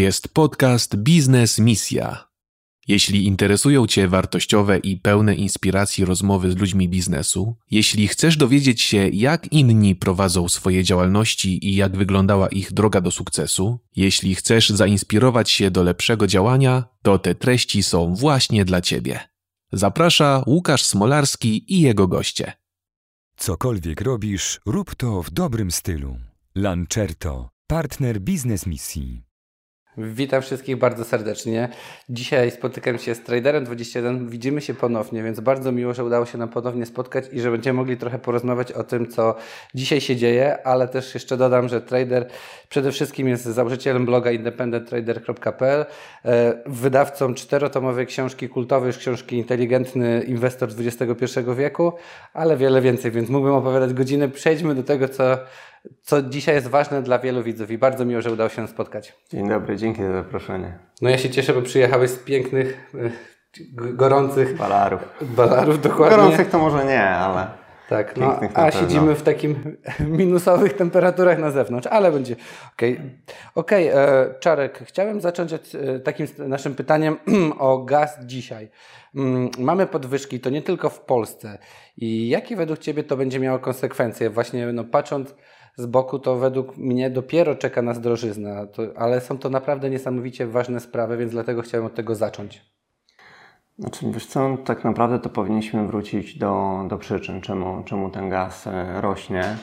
jest podcast Biznes Misja. Jeśli interesują Cię wartościowe i pełne inspiracji rozmowy z ludźmi biznesu, jeśli chcesz dowiedzieć się, jak inni prowadzą swoje działalności i jak wyglądała ich droga do sukcesu, jeśli chcesz zainspirować się do lepszego działania, to te treści są właśnie dla Ciebie. Zaprasza Łukasz Smolarski i jego goście. Cokolwiek robisz, rób to w dobrym stylu. Lancerto, partner biznes misji. Witam wszystkich bardzo serdecznie. Dzisiaj spotykam się z Traderem 21. Widzimy się ponownie, więc bardzo miło, że udało się nam ponownie spotkać i że będziemy mogli trochę porozmawiać o tym, co dzisiaj się dzieje, ale też jeszcze dodam, że Trader przede wszystkim jest założycielem bloga independenttrader.pl, e, wydawcą czterotomowej książki kultowej, książki Inteligentny Inwestor XXI wieku, ale wiele więcej, więc mógłbym opowiadać godziny. Przejdźmy do tego, co co dzisiaj jest ważne dla wielu widzów i bardzo miło, że udało się spotkać. Dzień dobry, dzięki za zaproszenie. No ja się cieszę, bo przyjechałeś z pięknych, e, gorących... Balarów. Balarów, dokładnie. Gorących to może nie, ale... Tak, no, a siedzimy w takim minusowych temperaturach na zewnątrz, ale będzie okej. Okay. Okej, okay, e, Czarek, chciałem zacząć od e, takim naszym pytaniem o gaz dzisiaj. Mm, mamy podwyżki, to nie tylko w Polsce. I jakie według Ciebie to będzie miało konsekwencje? Właśnie no, patrząc z boku, to według mnie dopiero czeka nas drożyzna, to, ale są to naprawdę niesamowicie ważne sprawy, więc dlatego chciałem od tego zacząć. Znaczy, wiesz co, tak naprawdę to powinniśmy wrócić do, do przyczyn, czemu, czemu ten gaz e, rośnie.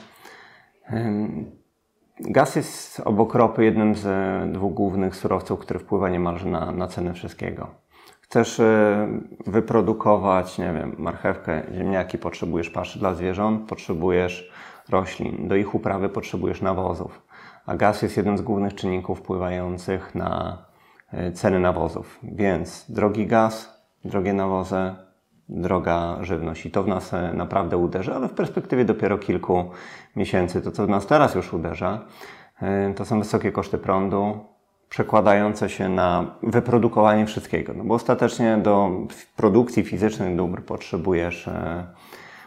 Gaz jest obok ropy jednym z dwóch głównych surowców, który wpływa niemalże na, na cenę wszystkiego. Chcesz e, wyprodukować, nie wiem, marchewkę, ziemniaki, potrzebujesz paszy dla zwierząt, potrzebujesz roślin. Do ich uprawy potrzebujesz nawozów, a gaz jest jednym z głównych czynników wpływających na e, ceny nawozów. Więc drogi gaz, drogie nawozy, droga żywność. I to w nas e, naprawdę uderza, ale w perspektywie dopiero kilku miesięcy. To, co w nas teraz już uderza, e, to są wysokie koszty prądu, przekładające się na wyprodukowanie wszystkiego. No bo ostatecznie do produkcji fizycznych dóbr potrzebujesz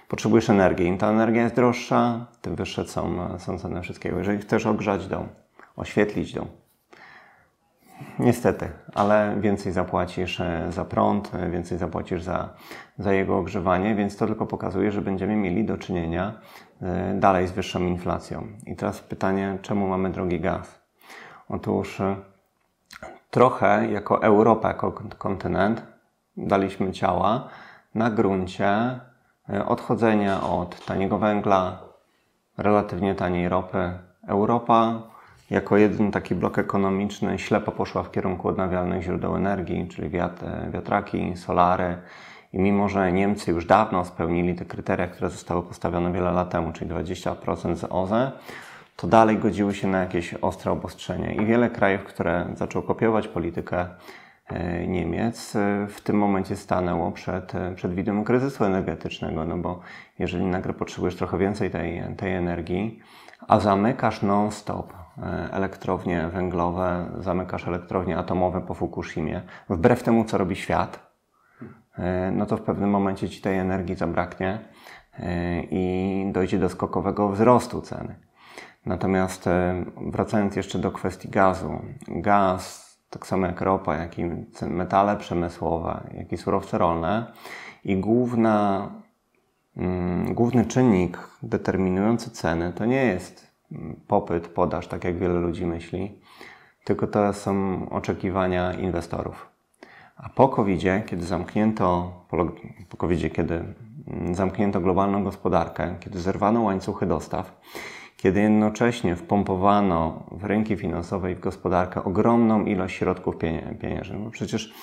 potrzebujesz energii. Im ta energia jest droższa, tym wyższe są, są ceny wszystkiego. Jeżeli chcesz ogrzać dom, oświetlić dom, niestety, ale więcej zapłacisz e, za prąd, e, więcej zapłacisz za, za jego ogrzewanie, więc to tylko pokazuje, że będziemy mieli do czynienia e, dalej z wyższą inflacją. I teraz pytanie, czemu mamy drogi gaz? Otóż trochę jako Europa, jako kontynent, daliśmy ciała na gruncie odchodzenia od taniego węgla, relatywnie taniej ropy. Europa jako jeden taki blok ekonomiczny ślepo poszła w kierunku odnawialnych źródeł energii, czyli wiatraki, solary. I mimo, że Niemcy już dawno spełnili te kryteria, które zostały postawione wiele lat temu, czyli 20% z OZE, to dalej godziły się na jakieś ostre obostrzenia. I wiele krajów, które zaczęło kopiować politykę E, Niemiec e, w tym momencie stanęło przed, e, przed widem kryzysu energetycznego, no bo jeżeli nagle potrzebujesz trochę więcej tej, tej energii, a zamykasz non-stop elektrownie węglowe, zamykasz elektrownie atomowe po Fukushimie, wbrew temu, co robi świat, no to w pewnym momencie ci tej energii zabraknie i dojdzie do skokowego wzrostu ceny. Natomiast wracając jeszcze do kwestii gazu, gaz tak samo jak ropa, jak i metale przemysłowe, jak i surowce rolne. I główna, mm, główny czynnik determinujący ceny to nie jest mm, popyt, podaż, tak jak wiele ludzi myśli, tylko to są oczekiwania inwestorów. A po covid kiedy zamknięto, po, COVID, kiedy mm, zamknięto globalną gospodarkę, kiedy zerwano łańcuchy dostaw, kiedy jednocześnie wpompowano w rynki finansowe i w gospodarkę ogromną ilość środków pieniężnych. Bo przecież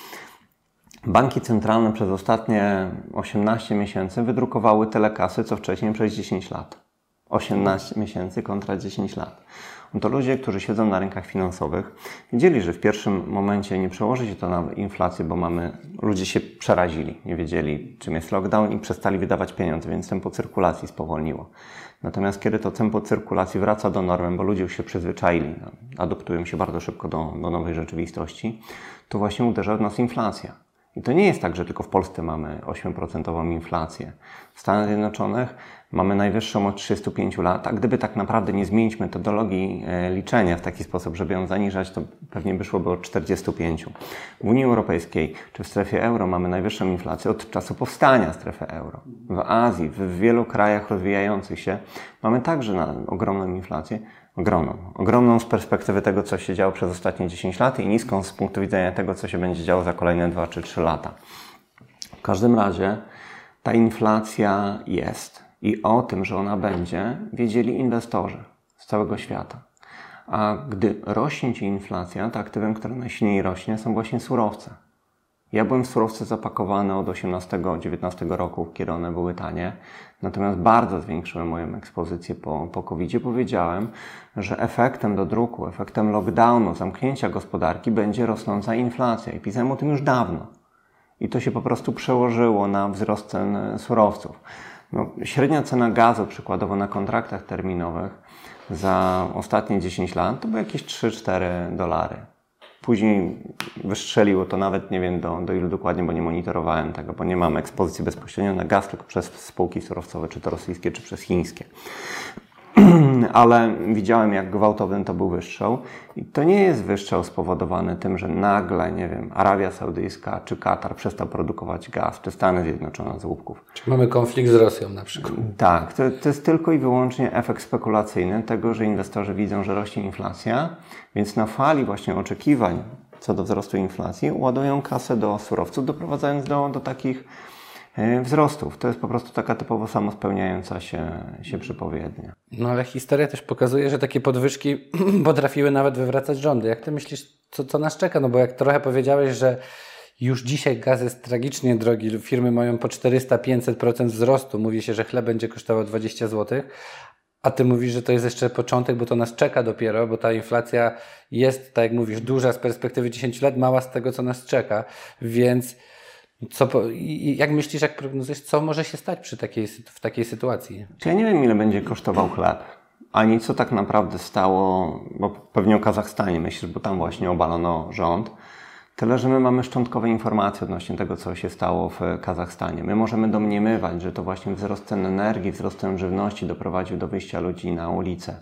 banki centralne przez ostatnie 18 miesięcy wydrukowały tyle kasy, co wcześniej przez 10 lat. 18 miesięcy kontra 10 lat. No to ludzie, którzy siedzą na rynkach finansowych, wiedzieli, że w pierwszym momencie nie przełoży się to na inflację, bo mamy, ludzie się przerazili, nie wiedzieli, czym jest lockdown i przestali wydawać pieniądze, więc tempo cyrkulacji spowolniło. Natomiast kiedy to tempo cyrkulacji wraca do normy, bo ludzie już się przyzwyczaili, adoptują się bardzo szybko do, do nowej rzeczywistości, to właśnie uderza w nas inflacja. I to nie jest tak, że tylko w Polsce mamy 8% inflację. W Stanach Zjednoczonych mamy najwyższą od 35 lat, a gdyby tak naprawdę nie zmienić metodologii e, liczenia w taki sposób, żeby ją zaniżać, to pewnie by szłoby od 45. W Unii Europejskiej czy w strefie euro mamy najwyższą inflację od czasu powstania strefy euro. W Azji, w wielu krajach rozwijających się mamy także ogromną inflację, ogromną. Ogromną z perspektywy tego, co się działo przez ostatnie 10 lat i niską z punktu widzenia tego, co się będzie działo za kolejne 2 czy 3 lata. W każdym razie ta inflacja jest i o tym, że ona będzie, wiedzieli inwestorzy z całego świata. A gdy rośnie ci inflacja, to aktywem, które najsilniej rośnie, są właśnie surowce. Ja byłem w surowce zapakowany od 18-19 roku, kiedy one były tanie. Natomiast bardzo zwiększyłem moją ekspozycję po, po COVID-zie. Powiedziałem, że efektem do druku, efektem lockdownu, zamknięcia gospodarki będzie rosnąca inflacja. I pisałem o tym już dawno. I to się po prostu przełożyło na wzrost cen surowców. No, średnia cena gazu, przykładowo na kontraktach terminowych za ostatnie 10 lat, to były jakieś 3-4 dolary. Później wystrzeliło to nawet nie wiem do, do ilu dokładnie, bo nie monitorowałem tego, bo nie mam ekspozycji bezpośrednio na gaz, tylko przez spółki surowcowe, czy to rosyjskie, czy przez chińskie. ale widziałem, jak gwałtowny to był wystrzał. I to nie jest wystrzał spowodowany tym, że nagle, nie wiem, Arabia Saudyjska czy Katar przestał produkować gaz, czy Stany Zjednoczone z łupków. Czy mamy konflikt z Rosją na przykład? Tak, to, to jest tylko i wyłącznie efekt spekulacyjny tego, że inwestorzy widzą, że rośnie inflacja, więc na fali właśnie oczekiwań co do wzrostu inflacji ładują kasę do surowców, doprowadzając do, do takich wzrostów. To jest po prostu taka typowo samospełniająca się, się przypowiednia. No ale historia też pokazuje, że takie podwyżki potrafiły nawet wywracać rządy. Jak ty myślisz, co, co nas czeka? No bo jak trochę powiedziałeś, że już dzisiaj gaz jest tragicznie drogi, firmy mają po 400-500% wzrostu. Mówi się, że chleb będzie kosztował 20 zł, a ty mówisz, że to jest jeszcze początek, bo to nas czeka dopiero, bo ta inflacja jest, tak jak mówisz, duża z perspektywy 10 lat, mała z tego, co nas czeka. Więc co, jak myślisz, jak prognozujesz, co może się stać przy takiej, w takiej sytuacji? Ja nie wiem, ile będzie kosztował chleb, ani co tak naprawdę stało, bo pewnie o Kazachstanie myślisz, bo tam właśnie obalono rząd. Tyle, że my mamy szczątkowe informacje odnośnie tego, co się stało w Kazachstanie. My możemy domniemywać, że to właśnie wzrost cen energii, wzrost cen żywności doprowadził do wyjścia ludzi na ulicę.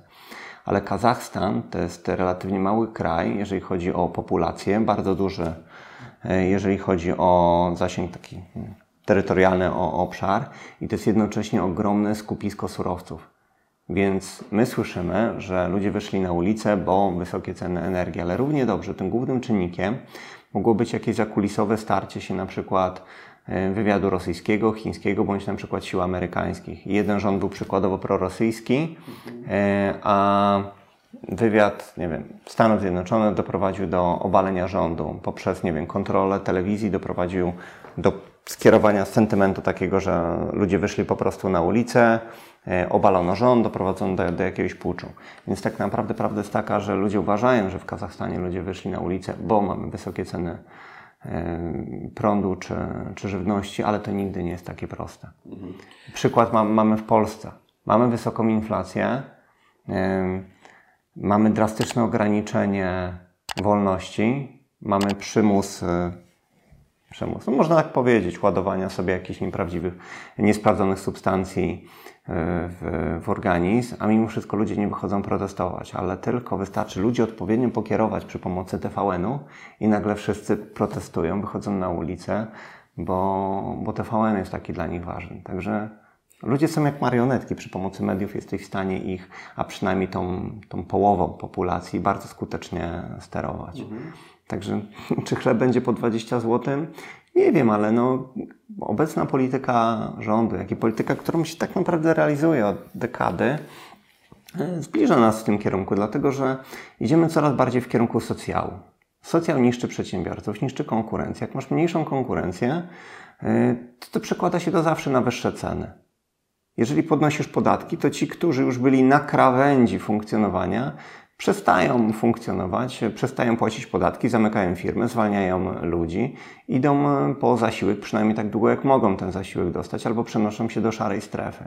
Ale Kazachstan to jest relatywnie mały kraj, jeżeli chodzi o populację, bardzo duży jeżeli chodzi o zasięg taki mm, terytorialny, o obszar i to jest jednocześnie ogromne skupisko surowców. Więc my słyszymy, że ludzie wyszli na ulicę, bo wysokie ceny energii, ale równie dobrze tym głównym czynnikiem mogło być jakieś zakulisowe starcie się na przykład e, wywiadu rosyjskiego, chińskiego bądź na przykład sił amerykańskich. Jeden rząd był przykładowo prorosyjski, e, a wywiad, nie wiem, Stanów Zjednoczonych doprowadził do obalenia rządu poprzez, nie wiem, kontrolę telewizji, doprowadził do skierowania sentymentu takiego, że ludzie wyszli po prostu na ulicę, e, obalono rząd, doprowadzono do, do jakiegoś puczu. Więc tak naprawdę prawda jest taka, że ludzie uważają, że w Kazachstanie ludzie wyszli na ulicę, bo mamy wysokie ceny e, prądu czy, czy żywności, ale to nigdy nie jest takie proste. Mhm. Przykład mamy w Polsce. Mamy wysoką inflację, Mamy drastyczne ograniczenie wolności, mamy przymus, y, przymus, no można tak powiedzieć, ładowania sobie jakichś nieprawdziwych, niesprawdzonych substancji y, w, w organizm, a mimo wszystko ludzie nie wychodzą protestować, ale tylko wystarczy ludzi odpowiednio pokierować przy pomocy TVN-u i nagle wszyscy protestują, wychodzą na ulicę, bo, bo TVN jest taki dla nich ważny. Także Ludzie są jak marionetki, przy pomocy mediów jesteś w stanie ich, a przynajmniej tą, tą połową populacji, bardzo skutecznie sterować. Mhm. Także czy chleb będzie po 20 zł? Nie wiem, ale no, obecna polityka rządu, jak i polityka, którą się tak naprawdę realizuje od dekady, e, zbliża nas w tym kierunku, dlatego że idziemy coraz bardziej w kierunku socjału. Socjal niszczy przedsiębiorców, niszczy konkurencję. Jak masz mniejszą konkurencję, e, to to przekłada się to zawsze na wyższe ceny. Jeżeli podnosisz podatki, to ci, którzy już byli na krawędzi funkcjonowania, przestają funkcjonować, przestają płacić podatki, zamykają firmy, zwalniają ludzi, idą po zasiłek, przynajmniej tak długo jak mogą ten zasiłek dostać, albo przenoszą się do szarej strefy.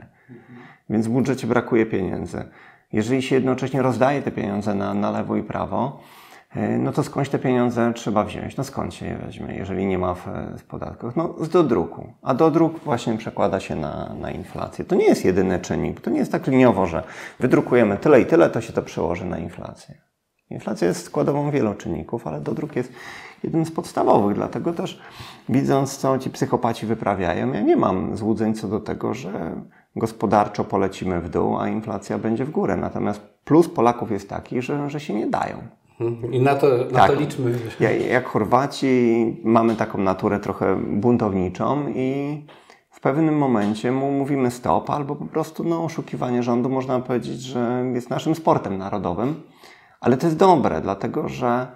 Więc w budżecie brakuje pieniędzy. Jeżeli się jednocześnie rozdaje te pieniądze na, na lewo i prawo, no to skądś te pieniądze trzeba wziąć? No skąd się je weźmie, jeżeli nie ma w podatkach? No z dodruku. A dodruk właśnie przekłada się na, na inflację. To nie jest jedyny czynnik, to nie jest tak liniowo, że wydrukujemy tyle i tyle, to się to przełoży na inflację. Inflacja jest składową wielu czynników, ale dodruk jest jednym z podstawowych. Dlatego też widząc, co ci psychopaci wyprawiają, ja nie mam złudzeń co do tego, że gospodarczo polecimy w dół, a inflacja będzie w górę. Natomiast plus Polaków jest taki, że, że się nie dają. I na to, na tak. to liczmy. Jak Chorwaci mamy taką naturę trochę buntowniczą i w pewnym momencie mu mówimy stop, albo po prostu no, oszukiwanie rządu można powiedzieć, że jest naszym sportem narodowym. Ale to jest dobre, dlatego że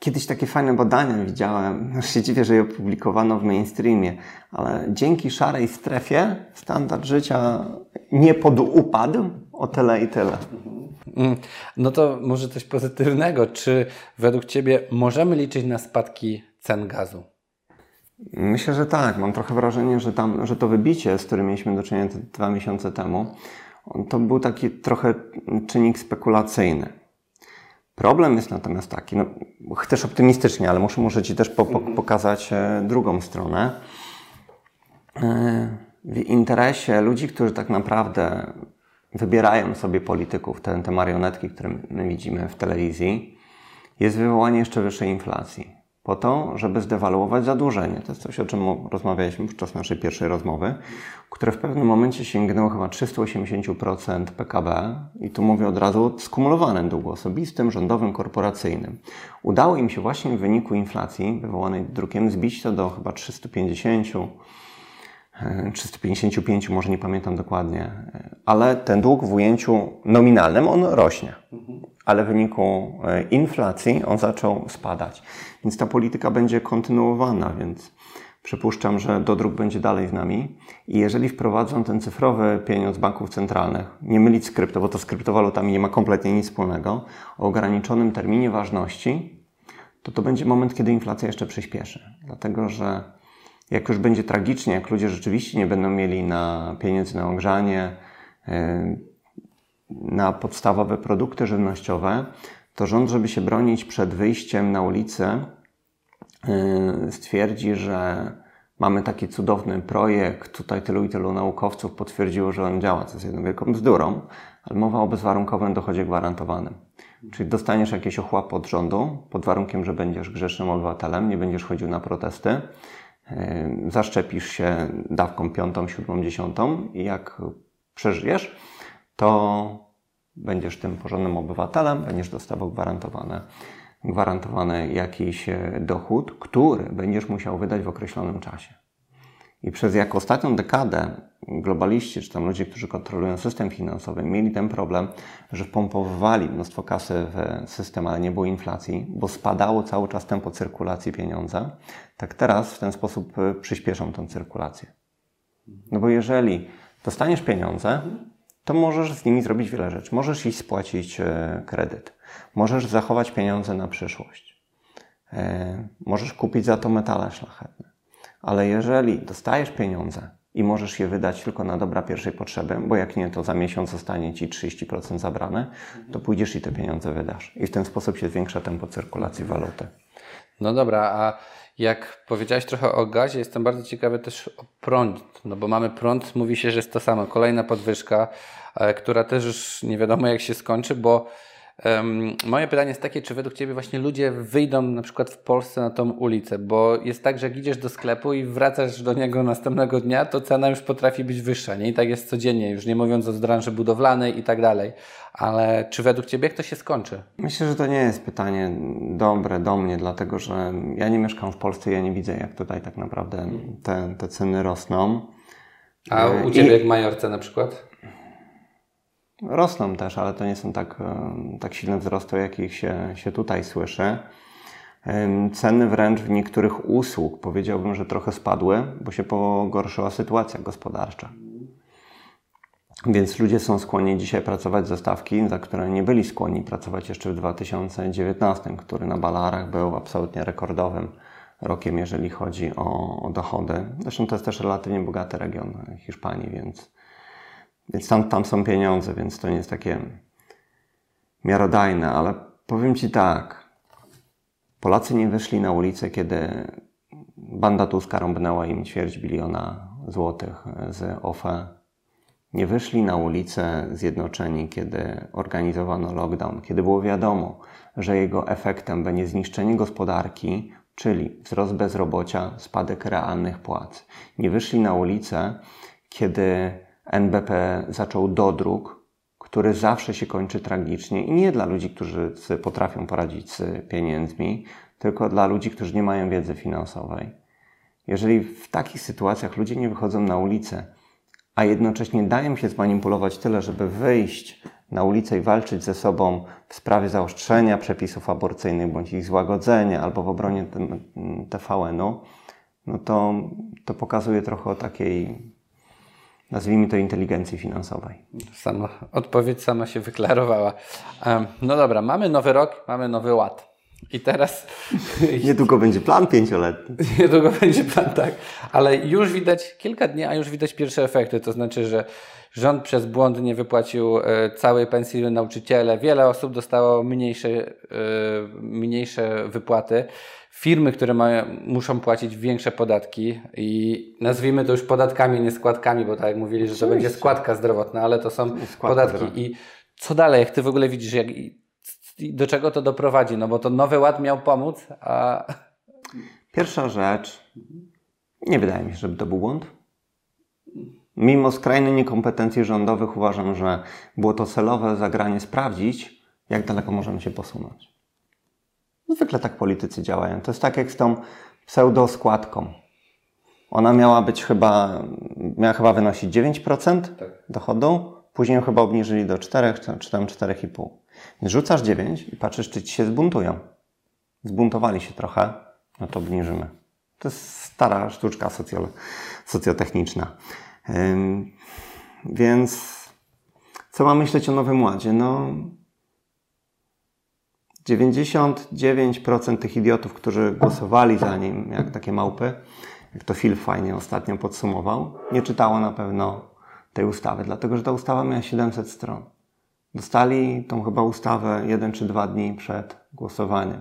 Kiedyś takie fajne badania widziałem, aż się dziwię, że je opublikowano w mainstreamie, ale dzięki szarej strefie standard życia nie podupadł o tyle i tyle. Mm, no to może coś pozytywnego. Czy według Ciebie możemy liczyć na spadki cen gazu? Myślę, że tak. Mam trochę wrażenie, że, tam, że to wybicie, z którym mieliśmy do czynienia dwa miesiące temu, to był taki trochę czynnik spekulacyjny. Problem jest natomiast taki, no, chcesz optymistycznie, ale muszę, muszę Ci też po, po, mhm. pokazać e, drugą stronę. E, w interesie ludzi, którzy tak naprawdę wybierają sobie polityków, te, te marionetki, które my widzimy w telewizji, jest wywołanie jeszcze wyższej inflacji po to, żeby zdewaluować zadłużenie. To jest coś, o czym rozmawialiśmy podczas naszej pierwszej rozmowy, które w pewnym momencie sięgnęło chyba 380% PKB i tu mówię od razu o skumulowanym długu osobistym, rządowym, korporacyjnym. Udało im się właśnie w wyniku inflacji wywołanej drukiem zbić to do chyba 350 355, może nie pamiętam dokładnie, ale ten dług w ujęciu nominalnym on rośnie. Ale w wyniku e, inflacji on zaczął spadać. Więc ta polityka będzie kontynuowana, więc przypuszczam, że dodruk będzie dalej z nami. I jeżeli wprowadzą ten cyfrowy pieniądz banków centralnych, nie mylić z krypto, bo to z kryptowalutami nie ma kompletnie nic wspólnego, o ograniczonym terminie ważności, to to będzie moment, kiedy inflacja jeszcze przyspieszy. Dlatego, że jak już będzie tragicznie, jak ludzie rzeczywiście nie będą mieli na pieniędzy na ogrzanie, e, na podstawowe produkty żywnościowe, to rząd, żeby się bronić przed wyjściem na ulicę, e, stwierdzi, że mamy taki cudowny projekt, tutaj tylu i tylu naukowców potwierdziło, że on działa, co jest jedną wielką bzdurą, ale mowa o bezwarunkowym dochodzie gwarantowanym. Czyli dostaniesz jakieś ochłapy od rządu pod warunkiem, że będziesz grzesznym obywatelem, nie będziesz chodził na protesty, zaszczepisz się dawką piątą, siódmą, dziesiątą i jak przeżyjesz, to będziesz tym porządnym obywatelem, będziesz dostawał gwarantowane, gwarantowany jakiś e, dochód, który będziesz musiał wydać w określonym czasie. I przez jak ostatnią dekadę globaliści, czy tam ludzie, którzy kontrolują system finansowy, mieli ten problem, że pompowali mnóstwo kasy w system, ale nie było inflacji, bo spadało cały czas tempo cyrkulacji pieniądza, tak teraz w ten sposób y, przyspieszą tę cyrkulację. No bo jeżeli dostaniesz pieniądze, to możesz z nimi zrobić wiele rzeczy. Możesz iść spłacić y, kredyt, możesz zachować pieniądze na przyszłość, y, możesz kupić za to metale szlachetne. Ale jeżeli dostajesz pieniądze i możesz je wydać tylko na dobra pierwszej potrzeby, bo jak nie, to za miesiąc zostanie ci 30% zabrane, to pójdziesz i te pieniądze wydasz. I w ten sposób się zwiększa tempo cyrkulacji waluty. No dobra, a jak powiedziałeś trochę o gazie, jestem bardzo ciekawy też o prąd, no bo mamy prąd, mówi się, że jest to samo, kolejna podwyżka, e, która też już nie wiadomo jak się skończy, bo Um, moje pytanie jest takie, czy według Ciebie właśnie ludzie wyjdą na przykład w Polsce na tą ulicę, bo jest tak, że jak idziesz do sklepu i wracasz do niego następnego dnia, to cena już potrafi być wyższa, nie? I tak jest codziennie, już nie mówiąc o branży budowlanej i tak dalej. Ale czy według Ciebie jak to się skończy? Myślę, że to nie jest pytanie dobre do mnie, dlatego że ja nie mieszkam w Polsce, ja nie widzę jak tutaj tak naprawdę te, te ceny rosną. A u Ciebie I... jak Majorce na przykład? Rosną też, ale to nie są tak, e, tak silne wzrosty, jakich się, się tutaj słyszy. Ceny wręcz w niektórych usług powiedziałbym, że trochę spadły, bo się pogorszyła sytuacja gospodarcza. Więc ludzie są skłonni dzisiaj pracować za stawki, za które nie byli skłonni pracować jeszcze w 2019, który na Balarach był absolutnie rekordowym rokiem, jeżeli chodzi o, o dochody. Zresztą to jest też relatywnie bogaty region Hiszpanii, więc więc tam, tam są pieniądze, więc to nie jest takie miarodajne, ale Powiem Ci tak. Polacy nie wyszli na ulicę, kiedy banda Tuska rąbnęła im ćwierć biliona złotych z OFE. Nie wyszli na ulicę zjednoczeni, kiedy organizowano lockdown, kiedy było wiadomo, że jego efektem będzie zniszczenie gospodarki, czyli wzrost bezrobocia, spadek realnych płac. Nie wyszli na ulicę, kiedy NBP zaczął dodruk, który zawsze się kończy tragicznie i nie dla ludzi, którzy potrafią poradzić z pieniędzmi, tylko dla ludzi, którzy nie mają wiedzy finansowej. Jeżeli w takich sytuacjach ludzie nie wychodzą na ulicę, a jednocześnie dają się zmanipulować tyle, żeby wyjść na ulicę i walczyć ze sobą w sprawie zaostrzenia przepisów aborcyjnych bądź ich złagodzenia albo w obronie TVN-u, no to, to pokazuje trochę o takiej, nazwijmy to, inteligencji finansowej. Sama, odpowiedź sama się wyklarowała. No dobra, mamy nowy rok, mamy nowy ład. I teraz. Niedługo będzie plan pięcioletni. Niedługo będzie plan, tak. Ale już widać kilka dni, a już widać pierwsze efekty. To znaczy, że rząd przez błąd nie wypłacił e, całej pensji nauczyciele. Wiele osób dostało mniejsze, e, mniejsze wypłaty. Firmy, które mają, muszą płacić większe podatki i nazwijmy to już podatkami, nie składkami, bo tak jak mówili, że to będzie składka zdrowotna, ale to są Składka podatki. Zdrowotna. I co dalej? Jak ty w ogóle widzisz, jak do czego to doprowadzi? No bo to nowy ład miał pomóc, a. Pierwsza rzecz. Nie wydaje mi się, żeby to był błąd. Mimo skrajnej niekompetencji rządowych uważam, że było to celowe zagranie sprawdzić, jak daleko możemy się posunąć. Zwykle tak politycy działają. To jest tak jak z tą pseudoskładką. Ona miała być chyba, miała chyba wynosić 9% tak. dochodu, później chyba obniżyli do 4 czy tam 4,5%. Rzucasz 9 i patrzysz, czy ci się zbuntują. Zbuntowali się trochę, no to obniżymy. To jest stara sztuczka socjo, socjotechniczna. Ym, więc co mam myśleć o Nowym Ładzie? No, 99% tych idiotów, którzy głosowali za nim, jak takie małpy, jak to Phil fajnie ostatnio podsumował, nie czytało na pewno tej ustawy, dlatego że ta ustawa miała 700 stron. Dostali tą chyba ustawę jeden czy dwa dni przed głosowaniem.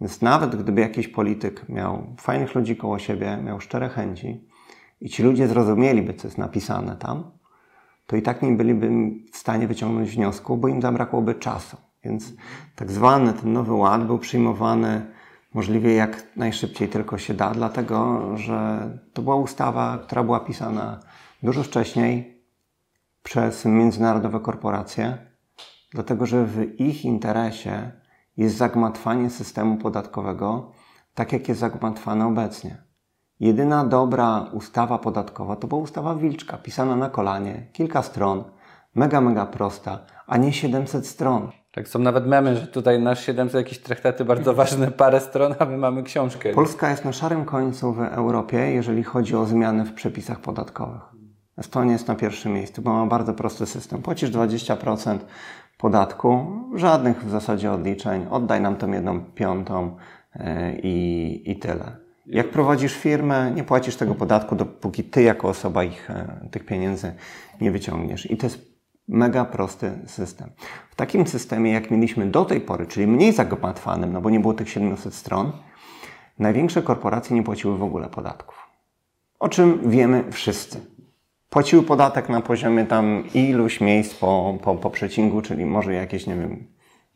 Więc nawet gdyby jakiś polityk miał fajnych ludzi koło siebie, miał szczere chęci i ci ludzie zrozumieliby, co jest napisane tam, to i tak nie byliby w stanie wyciągnąć wniosku, bo im zabrakłoby czasu. Więc tak zwany ten nowy ład był przyjmowany możliwie jak najszybciej tylko się da, dlatego że to była ustawa, która była pisana dużo wcześniej przez międzynarodowe korporacje dlatego że w ich interesie jest zagmatwanie systemu podatkowego, tak jak jest zagmatwane obecnie. Jedyna dobra ustawa podatkowa to była ustawa Wilczka, pisana na kolanie, kilka stron, mega, mega prosta, a nie 700 stron. Tak, są nawet memy, że tutaj nasz 700 jakieś traktaty bardzo ważne, parę stron, a my mamy książkę. Polska jest na szarym końcu w Europie, jeżeli chodzi o zmiany w przepisach podatkowych. Estonia jest na pierwszym miejscu, bo ma bardzo prosty system. Płacisz 20% podatku, żadnych w zasadzie odliczeń, oddaj nam tą jedną piątą e, i, i tyle. Jak prowadzisz firmę, nie płacisz tego podatku, dopóki ty jako osoba ich, e, tych pieniędzy nie wyciągniesz. I to jest mega prosty system. W takim systemie, jak mieliśmy do tej pory, czyli mniej zagmatwanym, no bo nie było tych 700 stron, największe korporacje nie płaciły w ogóle podatków. O czym wiemy wszyscy płaciły podatek na poziomie tam iluś miejsc po, po, po przecingu, czyli może jakieś, nie wiem,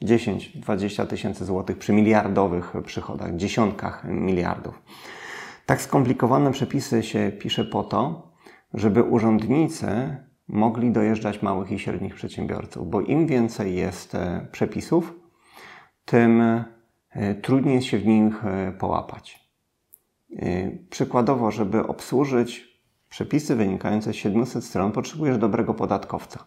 10-20 tysięcy złotych przy miliardowych przychodach, dziesiątkach miliardów. Tak skomplikowane przepisy się pisze po to, żeby urzędnicy mogli dojeżdżać małych i średnich przedsiębiorców, bo im więcej jest e, przepisów, tym e, trudniej jest się w nich e, połapać. Przykładowo, żeby obsłużyć przepisy wynikające z 700 stron potrzebujesz dobrego podatkowca.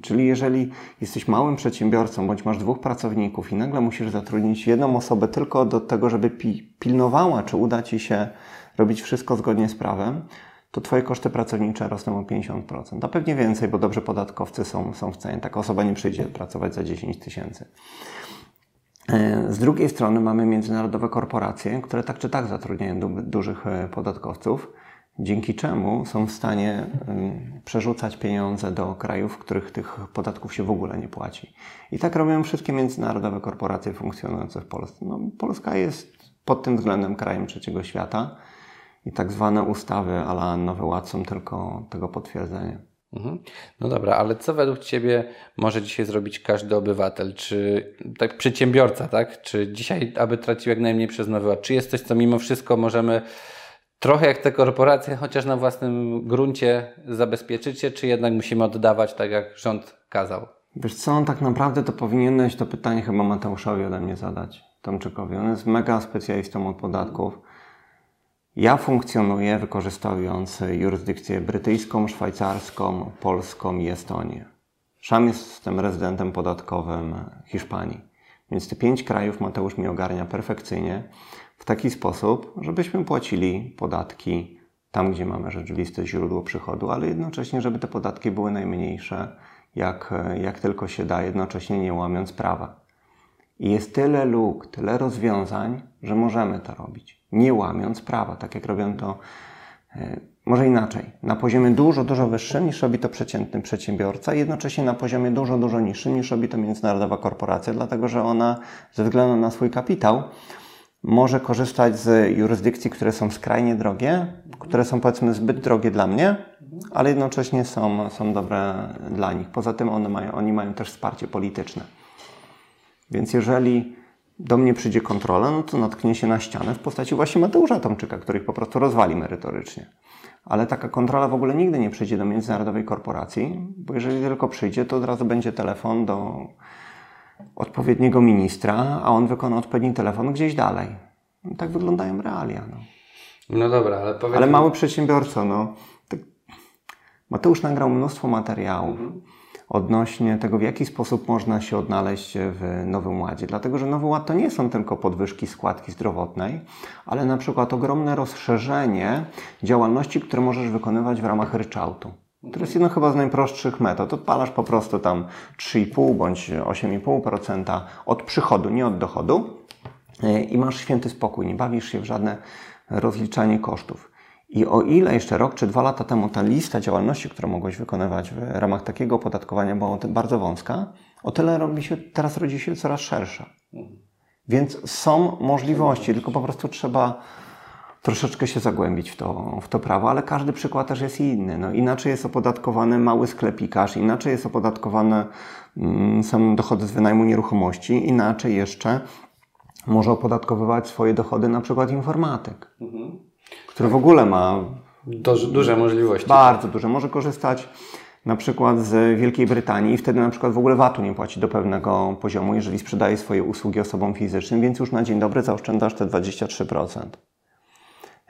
Czyli jeżeli jesteś małym przedsiębiorcą, bądź masz dwóch pracowników i nagle musisz zatrudnić jedną osobę tylko do tego, żeby pi pilnowała, czy uda ci się robić wszystko zgodnie z prawem, to Twoje koszty pracownicze rosną o 50%. A pewnie więcej, bo dobrze podatkowcy są, są w cenie. Taka osoba nie przyjdzie pracować za 10 tysięcy. E, z drugiej strony mamy międzynarodowe korporacje, które tak czy tak zatrudniają du dużych e, podatkowców dzięki czemu są w stanie przerzucać pieniądze do krajów, w których tych podatków się w ogóle nie płaci. I tak robią wszystkie międzynarodowe korporacje funkcjonujące w Polsce. No, Polska jest pod tym względem krajem trzeciego świata i tak zwane ustawy ala Nowy Ład są tylko tego potwierdzeniem. Mhm. No dobra, ale co według Ciebie może dzisiaj zrobić każdy obywatel, czy tak przedsiębiorca, tak? Czy dzisiaj, aby tracił jak najmniej przez Nowy Ład? Czy jest coś, co mimo wszystko możemy trochę jak te korporacje, chociaż na własnym gruncie zabezpieczyć się, czy jednak musimy oddawać tak, jak rząd kazał? Wiesz co, on tak naprawdę to powinieneś to pytanie chyba Mateuszowi ode mnie zadać, Tomczykowi. On jest mega specjalistą od podatków. Ja funkcjonuję wykorzystując jurysdykcję brytyjską, szwajcarską, polską i Estonię. Sam jestem rezydentem podatkowym Hiszpanii. Więc te pięć krajów Mateusz mi ogarnia perfekcyjnie w taki sposób, żebyśmy płacili podatki tam, gdzie mamy rzeczywiste źródło przychodu, ale jednocześnie, żeby te podatki były najmniejsze, jak, jak tylko się da, jednocześnie nie łamiąc prawa. I jest tyle luk, tyle rozwiązań, że możemy to robić, nie łamiąc prawa, tak jak robią to, e, może inaczej, na poziomie dużo, dużo wyższym niż robi to przeciętny przedsiębiorca, jednocześnie na poziomie dużo, dużo niższym niż robi to międzynarodowa korporacja, dlatego że ona ze względu na swój kapitał może korzystać z jurysdykcji, które są skrajnie drogie, które są powiedzmy zbyt drogie dla mnie, ale jednocześnie są, są dobre dla nich. Poza tym one mają, oni mają też wsparcie polityczne. Więc jeżeli do mnie przyjdzie kontrola, no to natknie się na ścianę w postaci właśnie Mateusza Tomczyka, który ich po prostu rozwali merytorycznie. Ale taka kontrola w ogóle nigdy nie przyjdzie do międzynarodowej korporacji, bo jeżeli tylko przyjdzie, to od razu będzie telefon do odpowiedniego ministra, a on wykona odpowiedni telefon gdzieś dalej. No, tak wyglądają realia. No, no dobra, ale powiedz... Ale mały przedsiębiorca, no. Tak... Mateusz nagrał mnóstwo materiałów. Mhm odnośnie tego, w jaki sposób można się odnaleźć w Nowym Ładzie. Dlatego, że Nowy Ład to nie są tylko podwyżki składki zdrowotnej, ale na przykład ogromne rozszerzenie działalności, które możesz wykonywać w ramach ryczałtu. To jest jedno chyba z najprostszych metod. Odpalasz po prostu tam 3,5 bądź 8,5% od przychodu, nie od dochodu e, i masz święty spokój, nie bawisz się w żadne rozliczanie kosztów. I o ile jeszcze rok czy dwa lata temu ta lista działalności, które mogłeś wykonywać w ramach takiego opodatkowania była bardzo wąska, o tyle robi się, teraz rodzi się coraz szersza. Więc są możliwości, tylko po prostu trzeba troszeczkę się zagłębić w to, w to prawo, ale każdy przykład też jest inny. No, inaczej jest opodatkowany mały sklepikarz, inaczej jest opodatkowane mm, sam dochody z wynajmu nieruchomości, inaczej jeszcze może opodatkowywać swoje dochody na przykład informatyk. Mhm który w ogóle ma duże możliwości. Bardzo duże. Może korzystać na przykład z Wielkiej Brytanii i wtedy na przykład w ogóle VAT-u nie płaci do pewnego poziomu, jeżeli sprzedaje swoje usługi osobom fizycznym, więc już na dzień dobry zaoszczędzasz te 23%.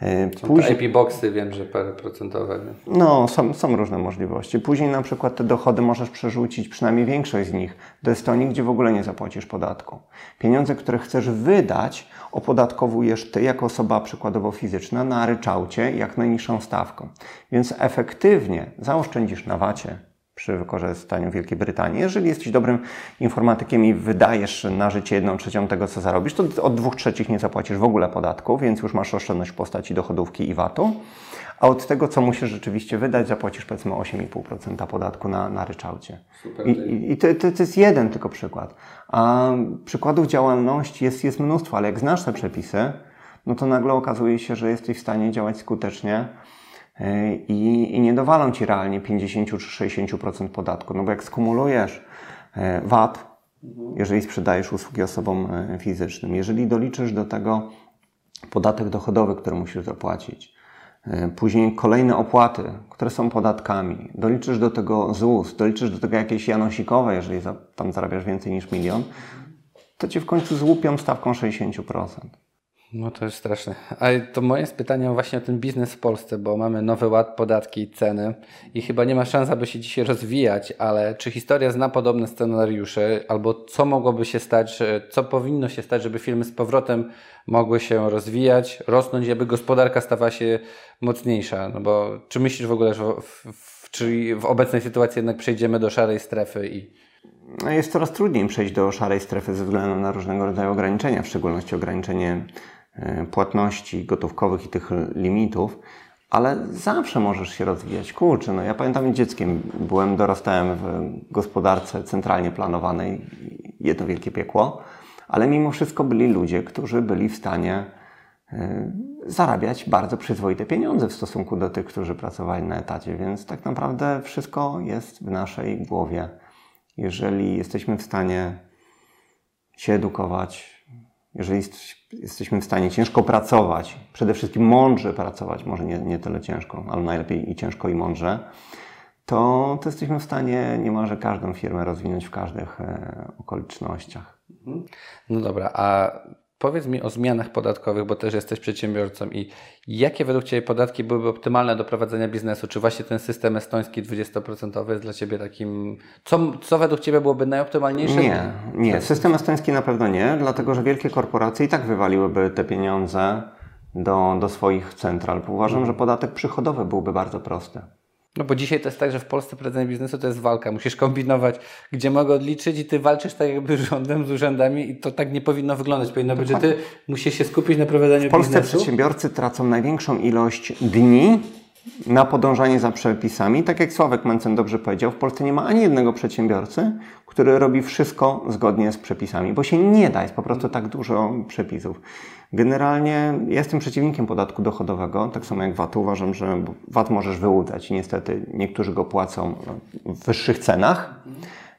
E, później, IP boxy wiem, że parę procentowe. Nie? No, są, są różne możliwości. Później na przykład te dochody możesz przerzucić, przynajmniej większość z nich, do Estonii, gdzie w ogóle nie zapłacisz podatku. Pieniądze, które chcesz wydać, opodatkowujesz ty jako osoba przykładowo fizyczna na ryczałcie jak najniższą stawką. Więc efektywnie zaoszczędzisz na wacie, przy wykorzystaniu Wielkiej Brytanii. Jeżeli jesteś dobrym informatykiem i wydajesz na życie jedną trzecią tego, co zarobisz, to od dwóch trzecich nie zapłacisz w ogóle podatku, więc już masz oszczędność w postaci dochodówki i VAT-u. A od tego, co musisz rzeczywiście wydać, zapłacisz powiedzmy 8,5% podatku na, na ryczałcie. Super, I, i, to, to, to, jest jeden tylko przykład. A przykładów działalności jest, jest mnóstwo, ale jak znasz te przepisy, no to nagle okazuje się, że jesteś w stanie działać skutecznie i, i nie dowalą ci realnie 50 czy 60% podatku. No bo jak skumulujesz e, VAT, jeżeli sprzedajesz usługi osobom e, fizycznym, jeżeli doliczysz do tego podatek dochodowy, który musisz zapłacić, później kolejne opłaty, które są podatkami, doliczysz do tego ZUS, doliczysz do tego jakieś janosikowe, jeżeli tam zarabiasz więcej niż milion, to ci w końcu złupią stawką 60%. No to jest straszne. A to moje pytanie właśnie o ten biznes w Polsce, bo mamy nowy ład, podatki i ceny i chyba nie ma szans, aby się dzisiaj rozwijać, ale czy historia zna podobne scenariusze, albo co mogłoby się stać, co powinno się stać, żeby firmy z powrotem mogły się rozwijać, rosnąć, aby gospodarka stawała się mocniejsza? No bo czy myślisz w ogóle, że w, w, czy w obecnej sytuacji jednak przejdziemy do szarej strefy i no, jest coraz trudniej przejść do szarej strefy ze względu na różnego rodzaju ograniczenia, w szczególności ograniczenie E, płatności gotówkowych i tych limitów, ale zawsze możesz się rozwijać. Kurczę, no ja pamiętam dzieckiem byłem, dorastałem w gospodarce centralnie planowanej, jedno wielkie piekło, ale mimo wszystko byli ludzie, którzy byli w stanie y, zarabiać bardzo przyzwoite pieniądze w stosunku do tych, którzy pracowali na etacie, więc tak naprawdę wszystko jest w naszej głowie. Jeżeli jesteśmy w stanie się edukować, jeżeli jesteśmy w stanie ciężko pracować, przede wszystkim mądrze pracować, może nie, nie tyle ciężko, ale najlepiej i ciężko i mądrze, to, to jesteśmy w stanie niemalże każdą firmę rozwinąć w każdych e, okolicznościach. No dobra, a Powiedz mi o zmianach podatkowych, bo też jesteś przedsiębiorcą i jakie według Ciebie podatki byłyby optymalne do prowadzenia biznesu? Czy właśnie ten system estoński 20% jest dla Ciebie takim... Co, co według Ciebie byłoby najoptymalniejsze? Nie, nie. System estoński na pewno nie, dlatego że wielkie korporacje i tak wywaliłyby te pieniądze do, do swoich central. Uważam, że podatek przychodowy byłby bardzo prosty. No bo dzisiaj to jest tak, że w Polsce prowadzenie biznesu to jest walka. Musisz kombinować, gdzie mogę odliczyć i ty walczysz tak jakby rządem z urzędami i to tak nie powinno wyglądać. Powinno być, że ty musisz się skupić na prowadzeniu biznesu. W Polsce biznesu. przedsiębiorcy tracą największą ilość dni na podążanie za przepisami. Tak jak Sławek Mencen dobrze powiedział, w Polsce nie ma ani jednego przedsiębiorcy, który robi wszystko zgodnie z przepisami, bo się nie da, jest po prostu tak dużo przepisów. Generalnie jestem przeciwnikiem podatku dochodowego, tak samo jak VAT. Uważam, że VAT możesz wyłudzać i niestety niektórzy go płacą w wyższych cenach,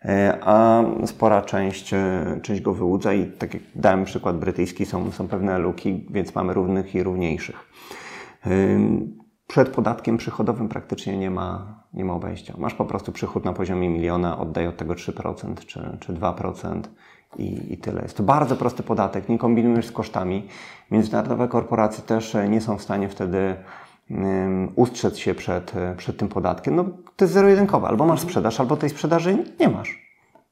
e, a spora część, e, część go wyłudza i tak jak dałem przykład brytyjski, są, są pewne luki, więc mamy równych i równiejszych. Przed podatkiem przychodowym praktycznie nie ma, nie ma obejścia. Masz po prostu przychód na poziomie miliona, oddaj od tego 3% czy, czy 2% i, i tyle. Jest to bardzo prosty podatek, nie kombinujesz z kosztami. Międzynarodowe korporacje też e, nie są w stanie wtedy ustrzec się przed, e, przed tym podatkiem. No, to jest zero-jedynkowe. Albo masz sprzedaż, albo tej sprzedaży nie masz.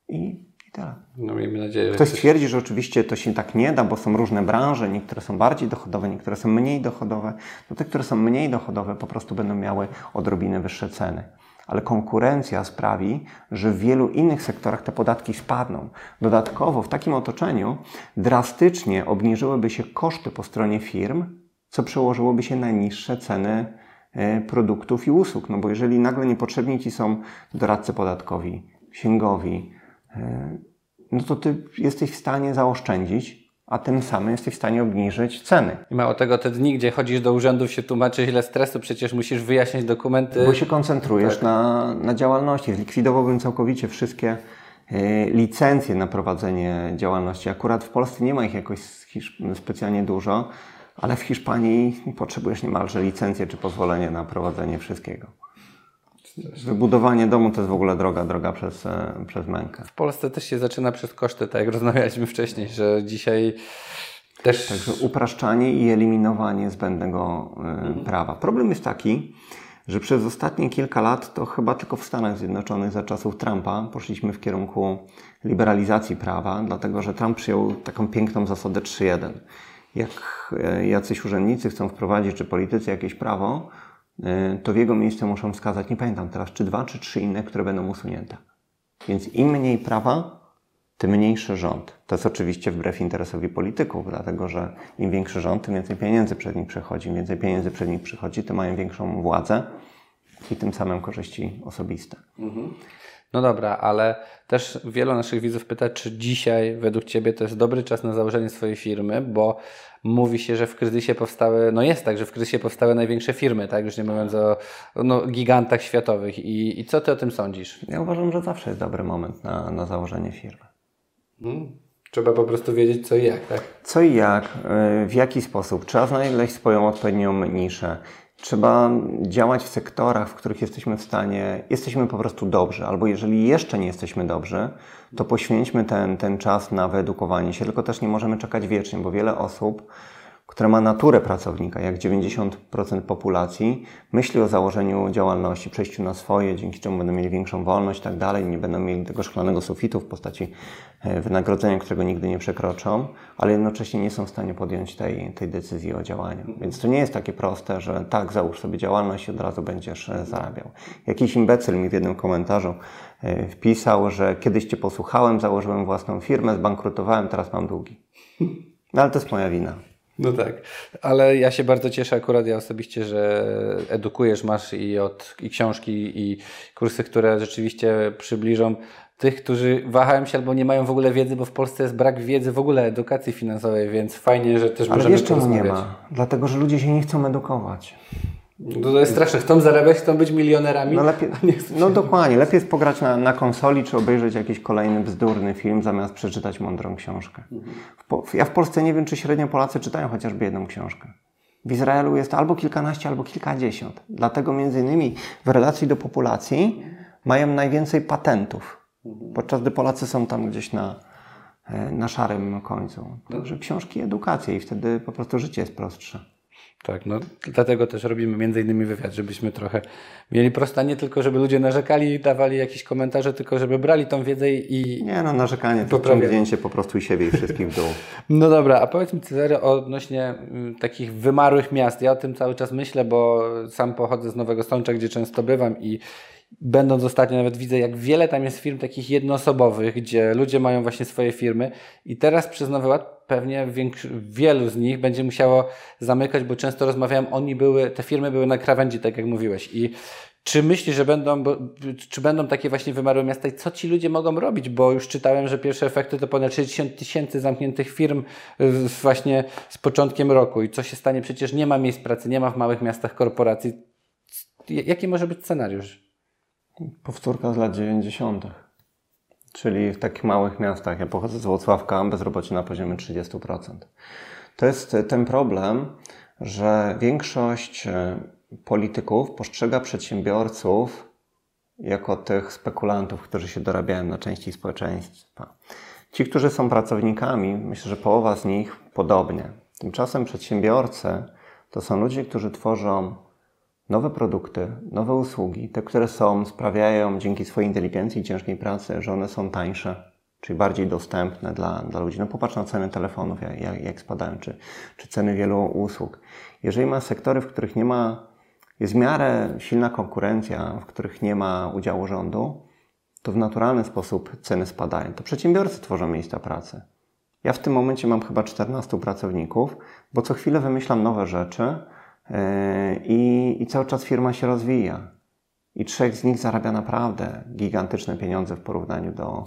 I tyle. No, miejmy nadzieję, Ktoś coś... twierdzi, że oczywiście to się tak nie da, bo są różne branże, niektóre są bardziej dochodowe, niektóre są mniej dochodowe. No te, które są mniej dochodowe, po prostu będą miały odrobinę wyższe ceny ale konkurencja sprawi, że w wielu innych sektorach te podatki spadną. Dodatkowo w takim otoczeniu drastycznie obniżyłyby się koszty po stronie firm, co przełożyłoby się na niższe ceny e, produktów i usług. No bo jeżeli nagle niepotrzebni ci są doradcy podatkowi, księgowi, no to ty jesteś w stanie zaoszczędzić a tym samym jesteś w stanie obniżyć ceny. I mało tego, te dni, gdzie chodzisz do urzędów, się tłumaczysz ile stresu, przecież musisz wyjaśnić dokumenty. Bo się koncentrujesz tak. na, na działalności. Zlikwidowałbym całkowicie wszystkie y, licencje na prowadzenie działalności. Akurat w Polsce nie ma ich jakoś specjalnie dużo, ale w Hiszpanii potrzebujesz niemalże licencję czy pozwolenie na prowadzenie wszystkiego. Wybudowanie domu to jest w ogóle droga, droga przez, e, przez mękę. W Polsce też się zaczyna przez koszty, tak jak rozmawialiśmy wcześniej, że dzisiaj też... Także upraszczanie i eliminowanie zbędnego e, mhm. prawa. Problem jest taki, że przez ostatnie kilka lat to chyba tylko w Stanach Zjednoczonych za czasów Trumpa poszliśmy w kierunku liberalizacji prawa, dlatego że Trump przyjął taką piękną zasadę 3.1. Jak e, jacyś urzędnicy chcą wprowadzić, czy politycy jakieś prawo, to w jego miejsce muszą wskazać, nie pamiętam teraz, czy dwa, czy trzy inne, które będą usunięte. Więc im mniej prawa, tym mniejszy rząd. To jest oczywiście wbrew interesowi polityków, dlatego że im większy rząd, tym więcej pieniędzy przed nich przychodzi. Im więcej pieniędzy przed nich przychodzi, tym mają większą władzę i tym samym korzyści osobiste. Mhm. No dobra, ale też wielu naszych widzów pyta, czy dzisiaj według Ciebie to jest dobry czas na założenie swojej firmy, bo mówi się, że w kryzysie powstały, no jest tak, że w kryzysie powstały największe firmy, tak? Już nie mówiąc o no, gigantach światowych. I, I co Ty o tym sądzisz? Ja uważam, że zawsze jest dobry moment na, na założenie firmy. Hmm. Trzeba po prostu wiedzieć co i jak, tak? Co i jak, y, w jaki sposób. Trzeba znaleźć swoją odpowiednią niszę. Trzeba działać w sektorach, w których jesteśmy w stanie, jesteśmy po prostu dobrzy, albo jeżeli jeszcze nie jesteśmy dobrzy, to poświęćmy ten, ten czas na wyedukowanie się, tylko też nie możemy czekać wiecznie, bo wiele osób które ma naturę pracownika, jak 90% populacji, myśli o założeniu działalności, przejściu na swoje, dzięki czemu będą mieli większą wolność i tak dalej, nie będą mieli tego szklanego sufitu w postaci e, wynagrodzenia, którego nigdy nie przekroczą, ale jednocześnie nie są w stanie podjąć tej, tej decyzji o działaniu. Więc to nie jest takie proste, że tak, załóż sobie działalność i od razu będziesz e, zarabiał. Jakiś imbecyl mi w jednym komentarzu wpisał, że kiedyś Cię posłuchałem, założyłem własną firmę, zbankrutowałem, teraz mam długi. No ale to jest moja wina. No tak, ale ja się bardzo cieszę akurat ja osobiście, że edukujesz, masz i od i książki i kursy, które rzeczywiście przybliżą tych, którzy wahają się albo nie mają w ogóle wiedzy, bo w Polsce jest brak wiedzy w ogóle edukacji finansowej, więc fajnie, że też Ale możemy wiesz czemu nie ma? Dlatego, że ludzie się nie chcą edukować. No to jest straszne, chcą zarabiać, chcą być milionerami. No, lepiej, no dokładnie, lepiej jest pograć na, na konsoli, czy obejrzeć jakiś kolejny bzdurny film, zamiast przeczytać mądrą książkę. W ja w Polsce nie wiem, czy średnio Polacy czytają chociażby jedną książkę. W Izraelu jest to albo kilkanaście, albo kilkadziesiąt. Dlatego między innymi w relacji do populacji mają najwięcej patentów, podczas gdy Polacy są tam gdzieś na, e, na szarym końcu. Także książki, edukacja i wtedy po prostu życie jest prostsze. Tak, no dlatego też robimy między innymi wywiad, żebyśmy trochę mieli prosto, a nie tylko, żeby ludzie narzekali i dawali jakieś komentarze, tylko żeby brali tą wiedzę i... Nie no, narzekanie to ciągnięcie po prostu siebie i wszystkich w dół. No dobra, a powiedz mi Cezary odnośnie mm, takich wymarłych miast. Ja o tym cały czas myślę, bo sam pochodzę z Nowego Sącza, gdzie często bywam i będąc ostatnio nawet widzę, jak wiele tam jest firm takich jednoosobowych, gdzie ludzie mają właśnie swoje firmy i teraz przez Nowy Ład pewnie wielu z nich będzie musiało zamykać, bo często rozmawiałem, oni były, te firmy były na krawędzi, tak jak mówiłeś i czy myślisz, że będą, bo, czy będą takie właśnie wymarłe miasta i co ci ludzie mogą robić? Bo już czytałem, że pierwsze efekty to ponad 60 tysięcy zamkniętych firm y, właśnie z początkiem roku. I co się stanie? Przecież nie ma miejsc pracy, nie ma w małych miastach korporacji. Jaki może być scenariusz? Powtórka z lat 90. Czyli w takich małych miastach. Ja pochodzę z Włocławka, bezrobocie na poziomie 30%. To jest ten problem, że większość e, polityków postrzega przedsiębiorców jako tych spekulantów, którzy się dorabiają na części społeczeństwa. Ci, którzy są pracownikami, myślę, że połowa z nich podobnie. Tymczasem przedsiębiorcy to są ludzie, którzy tworzą nowe produkty, nowe usługi, te, które są, sprawiają dzięki swojej inteligencji i ciężkiej pracy, że one są tańsze, czyli bardziej dostępne dla, dla ludzi. No popatrz na ceny telefonów, jak, jak, jak spadają, czy, czy ceny wielu usług. Jeżeli ma sektory, w których nie ma, jest w miarę silna konkurencja, w których nie ma udziału rządu, to w naturalny sposób ceny spadają. To przedsiębiorcy tworzą miejsca pracy. Ja w tym momencie mam chyba 14 pracowników, bo co chwilę wymyślam nowe rzeczy, i, i cały czas firma się rozwija. I trzech z nich zarabia naprawdę gigantyczne pieniądze w porównaniu do,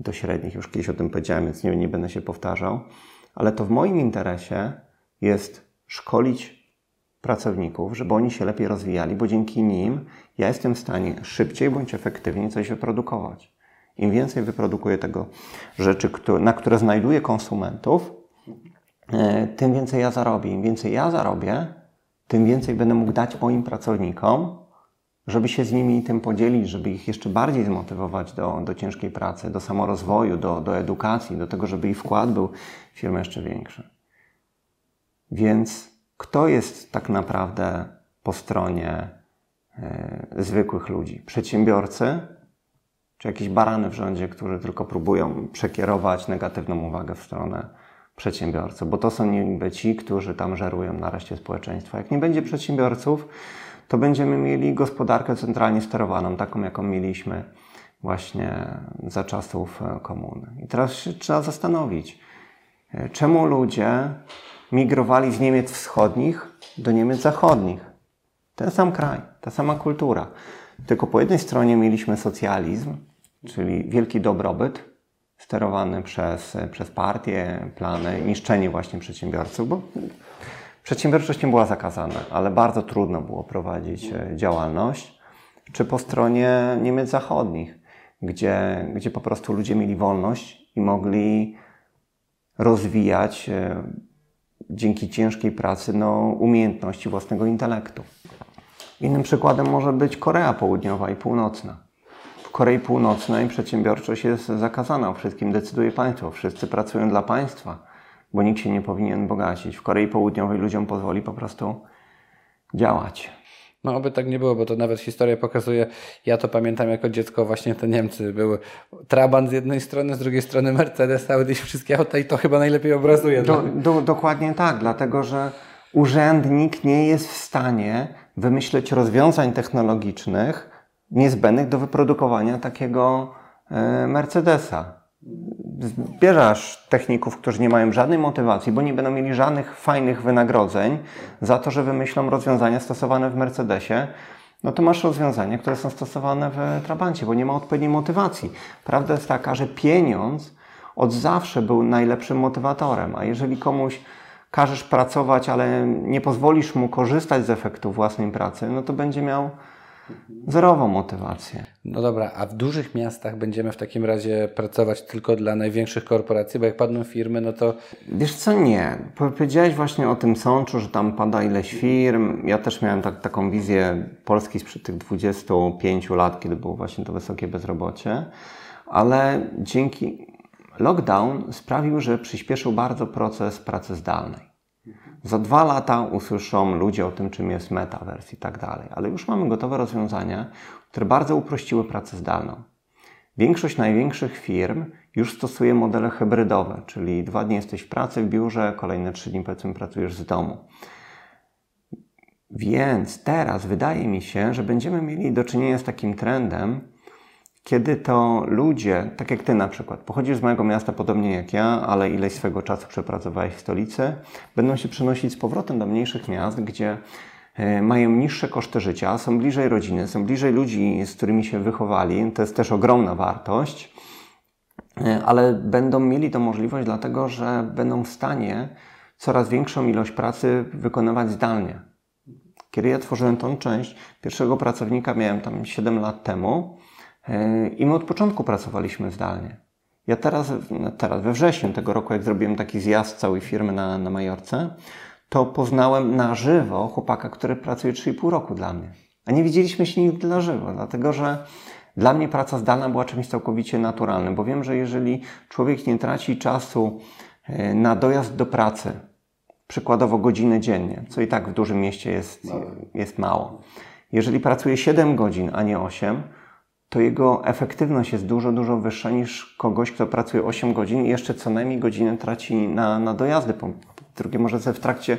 do średnich. Już kiedyś o tym powiedziałem, więc nie, nie będę się powtarzał. Ale to w moim interesie jest szkolić pracowników, żeby oni się lepiej rozwijali, bo dzięki nim ja jestem w stanie szybciej bądź efektywniej coś wyprodukować. Im więcej wyprodukuję tego rzeczy, na które znajduję konsumentów, tym więcej ja zarobię. Im więcej ja zarobię, tym więcej będę mógł dać moim pracownikom, żeby się z nimi tym podzielić, żeby ich jeszcze bardziej zmotywować do, do ciężkiej pracy, do samorozwoju, do, do edukacji, do tego, żeby ich wkład był w firmę jeszcze większy. Więc kto jest tak naprawdę po stronie e, zwykłych ludzi? Przedsiębiorcy, czy jakieś barany w rządzie, którzy tylko próbują przekierować negatywną uwagę w stronę przedsiębiorców, bo to są niby ci, którzy tam żerują na reszcie społeczeństwa. Jak nie będzie przedsiębiorców, to będziemy mieli gospodarkę centralnie sterowaną, taką jaką mieliśmy właśnie za czasów komuny. I teraz się trzeba zastanowić, czemu ludzie migrowali z Niemiec wschodnich do Niemiec zachodnich. Ten sam kraj, ta sama kultura. Tylko po jednej stronie mieliśmy socjalizm, czyli wielki dobrobyt, sterowany przez, przez partie, plany, niszczenie właśnie przedsiębiorców, bo przedsiębiorczość nie była zakazana, ale bardzo trudno było prowadzić działalność, czy po stronie Niemiec zachodnich, gdzie, gdzie po prostu ludzie mieli wolność i mogli rozwijać dzięki ciężkiej pracy no, umiejętności własnego intelektu. Innym przykładem może być Korea Południowa i Północna. Korei Północnej przedsiębiorczość jest zakazana, o wszystkim decyduje państwo. Wszyscy pracują dla państwa, bo nikt się nie powinien bogacić. W Korei Południowej ludziom pozwoli po prostu działać. No, oby tak nie było, bo to nawet historia pokazuje. Ja to pamiętam jako dziecko, właśnie te Niemcy były Trabant z jednej strony, z drugiej strony Mercedes, Audi, wszystkie auta i to chyba najlepiej obrazuje. Do, do, dokładnie tak, dlatego że urzędnik nie jest w stanie wymyśleć rozwiązań technologicznych niezbędnych do wyprodukowania takiego Mercedesa. Zbierasz techników, którzy nie mają żadnej motywacji, bo nie będą mieli żadnych fajnych wynagrodzeń za to, że wymyślą rozwiązania stosowane w Mercedesie, no to masz rozwiązania, które są stosowane w Trabancie, bo nie ma odpowiedniej motywacji. Prawda jest taka, że pieniądz od zawsze był najlepszym motywatorem, a jeżeli komuś każesz pracować, ale nie pozwolisz mu korzystać z efektu własnej pracy, no to będzie miał zerową motywację. No dobra, a w dużych miastach będziemy w takim razie pracować tylko dla największych korporacji, bo jak padną firmy, no to... Wiesz co, nie. Powiedziałeś właśnie o tym sączu, że tam pada ileś firm. Ja też miałem tak, taką wizję Polski sprzed tych 25 lat, kiedy było właśnie to wysokie bezrobocie, ale dzięki lockdown sprawił, że przyspieszył bardzo proces pracy zdalnej. Za dwa lata usłyszą ludzie o tym, czym jest metaverse i tak dalej, ale już mamy gotowe rozwiązania, które bardzo uprościły pracę zdalną. Większość największych firm już stosuje modele hybrydowe, czyli dwa dni jesteś w pracy w biurze, kolejne trzy dni powiedzmy pracujesz z domu. Więc teraz wydaje mi się, że będziemy mieli do czynienia z takim trendem, kiedy to ludzie, tak jak ty na przykład, pochodzisz z mojego miasta podobnie jak ja, ale ileś swego czasu przepracowałeś w stolicy, będą się przenosić z powrotem do mniejszych miast, gdzie e, mają niższe koszty życia, są bliżej rodziny, są bliżej ludzi, z którymi się wychowali. To jest też ogromna wartość, e, ale będą mieli to możliwość, dlatego że będą w stanie coraz większą ilość pracy wykonywać zdalnie. Kiedy ja tworzyłem tą część, pierwszego pracownika miałem tam 7 lat temu i my od początku pracowaliśmy zdalnie. Ja teraz, teraz we wrześniu tego roku, jak zrobiłem taki zjazd całej firmy na, na Majorce, to poznałem na żywo chłopaka, który pracuje 3,5 roku dla mnie. A nie widzieliśmy się nigdy na żywo, dlatego że dla mnie praca zdalna była czymś całkowicie naturalnym, bo wiem, że jeżeli człowiek nie traci czasu e, na dojazd do pracy, przykładowo godziny dziennie, co i tak w dużym mieście jest, jest mało. Jeżeli pracuje 7 godzin, a nie 8, to jego efektywność jest dużo, dużo wyższa niż kogoś, kto pracuje 8 godzin i jeszcze co najmniej godzinę traci na, na dojazdy. Po drugie, może sobie w trakcie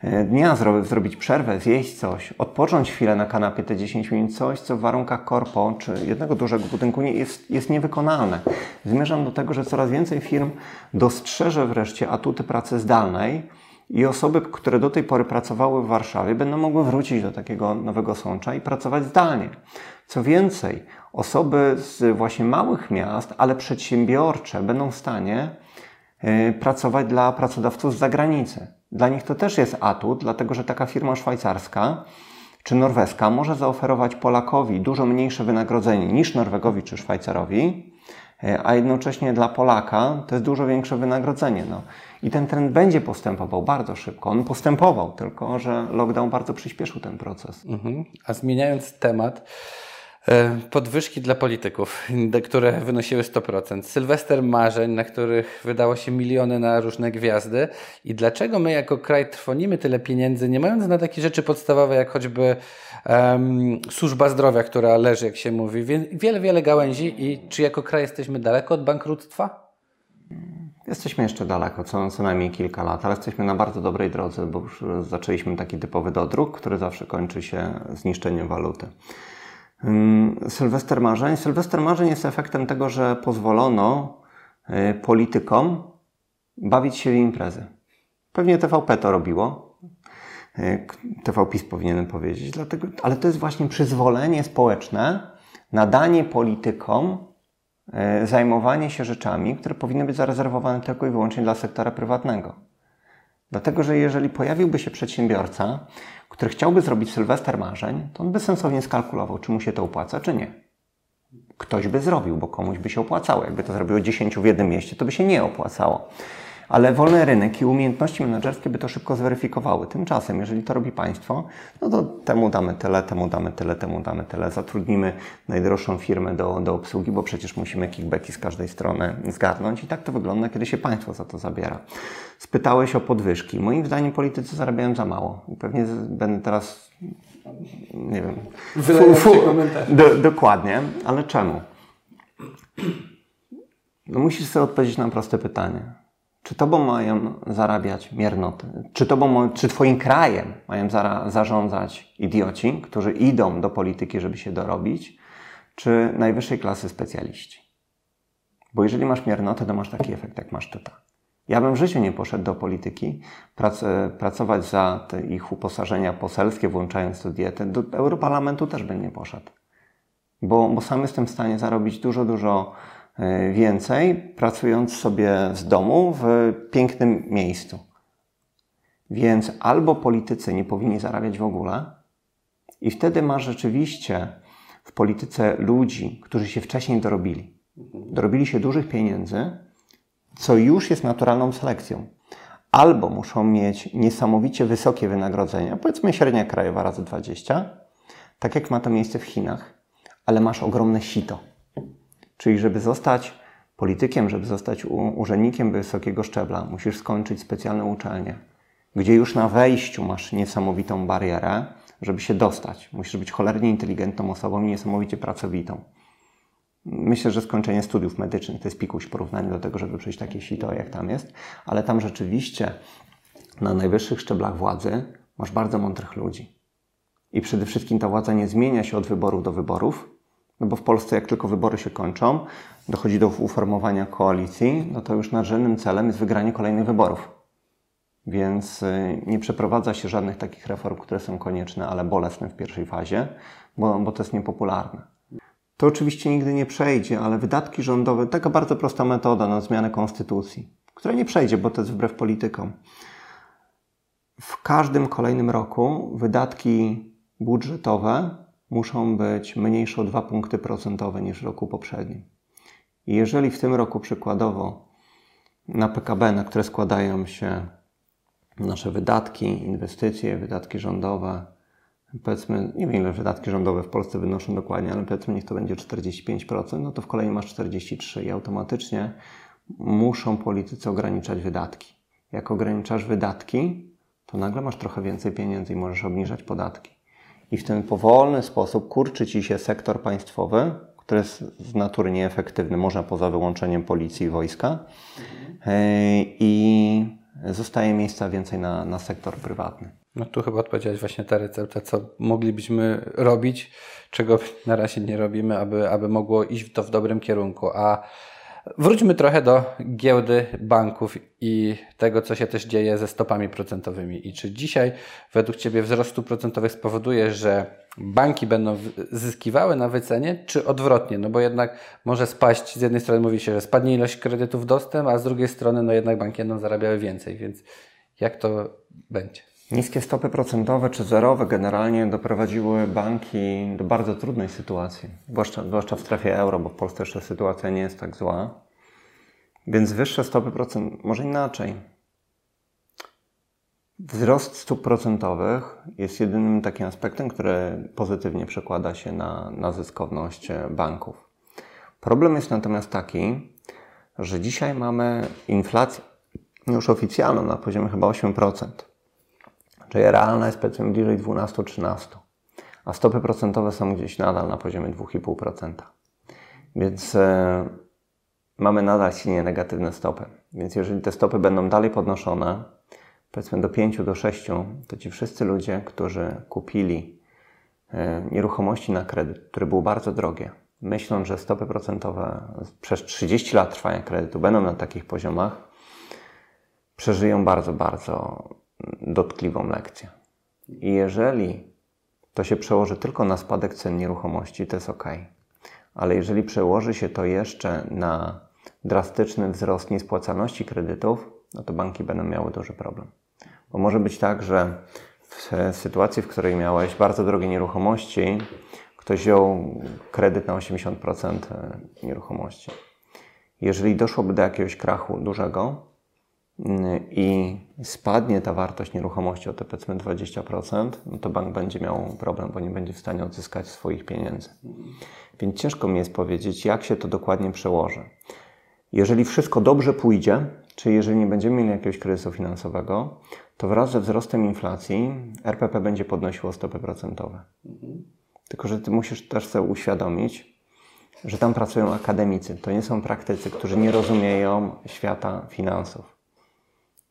e, dnia zrobić przerwę, zjeść coś, odpocząć chwilę na kanapie te 10 minut, coś, co w warunkach korpo czy jednego dużego budynku nie, jest, jest niewykonalne. Zmierzam do tego, że coraz więcej firm dostrzeże wreszcie atuty pracy zdalnej i osoby, które do tej pory pracowały w Warszawie, będą mogły wrócić do takiego nowego sącza i pracować zdalnie. Co więcej, osoby z właśnie małych miast, ale przedsiębiorcze, będą w stanie e, pracować dla pracodawców z zagranicy. Dla nich to też jest atut, dlatego że taka firma szwajcarska czy norweska może zaoferować Polakowi dużo mniejsze wynagrodzenie niż Norwegowi czy Szwajcarowi, e, a jednocześnie dla Polaka to jest dużo większe wynagrodzenie. No. I ten trend będzie postępował bardzo szybko. On postępował, tylko że lockdown bardzo przyspieszył ten proces. Mhm. A zmieniając temat, podwyżki dla polityków, które wynosiły 100%. Sylwester marzeń, na których wydało się miliony na różne gwiazdy. I dlaczego my jako kraj trwonimy tyle pieniędzy, nie mając na takie rzeczy podstawowe, jak choćby um, służba zdrowia, która leży, jak się mówi, wiele, wiele gałęzi. I czy jako kraj jesteśmy daleko od bankructwa? Jesteśmy jeszcze daleko, co, co najmniej kilka lat, ale jesteśmy na bardzo dobrej drodze, bo już zaczęliśmy taki typowy dodruk, który zawsze kończy się zniszczeniem waluty. Sylwester Marzeń. Sylwester Marzeń jest efektem tego, że pozwolono y, politykom bawić się w imprezy. Pewnie TVP to robiło. Y, TV PiS powinienem powiedzieć, dlatego, ale to jest właśnie przyzwolenie społeczne na danie politykom y, zajmowanie się rzeczami, które powinny być zarezerwowane tylko i wyłącznie dla sektora prywatnego. Dlatego, że jeżeli pojawiłby się przedsiębiorca, który chciałby zrobić Sylwester marzeń, to on by sensownie skalkulował, czy mu się to opłaca, czy nie. Ktoś by zrobił, bo komuś by się opłacało. Jakby to zrobiło 10 w jednym mieście, to by się nie opłacało ale wolny rynek i umiejętności menedżerskie by to szybko zweryfikowały. Tymczasem, jeżeli to robi państwo, no to temu damy tyle, temu damy tyle, temu damy tyle. Zatrudnimy najdroższą firmę do, do obsługi, bo przecież musimy kickbacki z każdej strony zgarnąć i tak to wygląda, kiedy się państwo za to zabiera. Spytałeś o podwyżki. Moim zdaniem politycy zarabiają za mało. I pewnie będę teraz, nie wiem, fu, fu, do, dokładnie, ale czemu? No musisz sobie odpowiedzieć na proste pytanie. Czy tobą mają zarabiać miernoty? Czy, tobą, czy twoim krajem mają za, zarządzać idioci, którzy idą do polityki, żeby się dorobić? Czy najwyższej klasy specjaliści? Bo jeżeli masz miernotę, to masz taki efekt, jak masz tyta. Ja bym w życiu nie poszedł do polityki, prac, pracować za ich uposażenia poselskie, włączając to dietę. Do Europarlamentu też bym nie poszedł. Bo, bo sam jestem w stanie zarobić dużo, dużo e, więcej, pracując sobie z domu w pięknym miejscu. Więc albo politycy nie powinni zarabiać w ogóle, i wtedy masz rzeczywiście w polityce ludzi, którzy się wcześniej dorobili. Dorobili się dużych pieniędzy, co już jest naturalną selekcją. Albo muszą mieć niesamowicie wysokie wynagrodzenia, powiedzmy średnia krajowa razy 20, tak jak ma to miejsce w Chinach, ale masz ogromne sito. Czyli, żeby zostać politykiem, żeby zostać urzędnikiem wysokiego szczebla, musisz skończyć specjalne uczelnie, gdzie już na wejściu masz niesamowitą barierę, żeby się dostać. Musisz być cholernie inteligentną osobą i niesamowicie pracowitą. Myślę, że skończenie studiów medycznych to jest pikuś w porównaniu do tego, żeby przejść takie sito, jak tam jest, ale tam rzeczywiście na najwyższych szczeblach władzy masz bardzo mądrych ludzi. I przede wszystkim ta władza nie zmienia się od wyborów do wyborów, no bo w Polsce jak tylko wybory się kończą, dochodzi do uformowania koalicji, no to już nadrzędnym celem jest wygranie kolejnych wyborów. Więc y, nie przeprowadza się żadnych takich reform, które są konieczne, ale bolesne w pierwszej fazie, bo, bo to jest niepopularne. To oczywiście nigdy nie przejdzie, ale wydatki rządowe, taka bardzo prosta metoda na zmianę konstytucji, która nie przejdzie, bo to jest wbrew politykom. W każdym kolejnym roku wydatki budżetowe muszą być mniejsze o 2 punkty procentowe niż w roku poprzednim. I jeżeli w tym roku przykładowo na PKB, na które składają się nasze wydatki, inwestycje, wydatki rządowe, powiedzmy, nie wiem ile wydatki rządowe w Polsce wynoszą dokładnie, ale powiedzmy niech to będzie 45%, no to w kolejnym masz 43% i automatycznie muszą politycy ograniczać wydatki. Jak ograniczasz wydatki, to nagle masz trochę więcej pieniędzy i możesz obniżać podatki. I w ten powolny sposób kurczy ci się sektor państwowy, który jest z natury nieefektywny, można poza wyłączeniem policji i wojska, mhm. i zostaje miejsca więcej na, na sektor prywatny. No tu chyba odpowiedziałeś właśnie ta recepta, co moglibyśmy robić, czego na razie nie robimy, aby, aby mogło iść to w dobrym kierunku. A wróćmy trochę do giełdy banków i tego, co się też dzieje ze stopami procentowymi. I czy dzisiaj według Ciebie wzrost stóp procentowych spowoduje, że banki będą zyskiwały na wycenie, czy odwrotnie? No bo jednak może spaść, z jednej strony mówi się, że spadnie ilość kredytów dostęp, a z drugiej strony no jednak banki będą zarabiały więcej, więc jak to będzie? Niskie stopy procentowe czy zerowe generalnie doprowadziły banki do bardzo trudnej sytuacji, zwłaszcza, zwłaszcza w strefie euro, bo w Polsce jeszcze sytuacja nie jest tak zła. Więc wyższe stopy procentowe, może inaczej. Wzrost stóp procentowych jest jedynym takim aspektem, który pozytywnie przekłada się na, na zyskowność banków. Problem jest natomiast taki, że dzisiaj mamy inflację już oficjalną na poziomie chyba 8% czyli realna jest powiedzmy bliżej 12-13, a stopy procentowe są gdzieś nadal na poziomie 2,5%. Więc e, mamy nadal silnie negatywne stopy. Więc jeżeli te stopy będą dalej podnoszone, powiedzmy do 5 do 6, to ci wszyscy ludzie, którzy kupili e, nieruchomości na kredyt, które były bardzo drogie, myślą, że stopy procentowe przez 30 lat trwania kredytu będą na takich poziomach, przeżyją bardzo, bardzo dotkliwą lekcję. I jeżeli to się przełoży tylko na spadek cen nieruchomości, to jest ok. Ale jeżeli przełoży się to jeszcze na drastyczny wzrost niespłacalności kredytów, no to banki będą miały duży problem. Bo może być tak, że w sytuacji, w której miałeś bardzo drogie nieruchomości, ktoś wziął kredyt na 80% nieruchomości. Jeżeli doszłoby do jakiegoś krachu dużego, i spadnie ta wartość nieruchomości o te powiedzmy 20%, no to bank będzie miał problem, bo nie będzie w stanie odzyskać swoich pieniędzy. Więc ciężko mi jest powiedzieć, jak się to dokładnie przełoży. Jeżeli wszystko dobrze pójdzie, czyli jeżeli nie będziemy mieli jakiegoś kryzysu finansowego, to wraz ze wzrostem inflacji RPP będzie podnosiło stopy procentowe. Tylko, że ty musisz też sobie uświadomić, że tam pracują akademicy. To nie są praktycy, którzy nie rozumieją świata finansów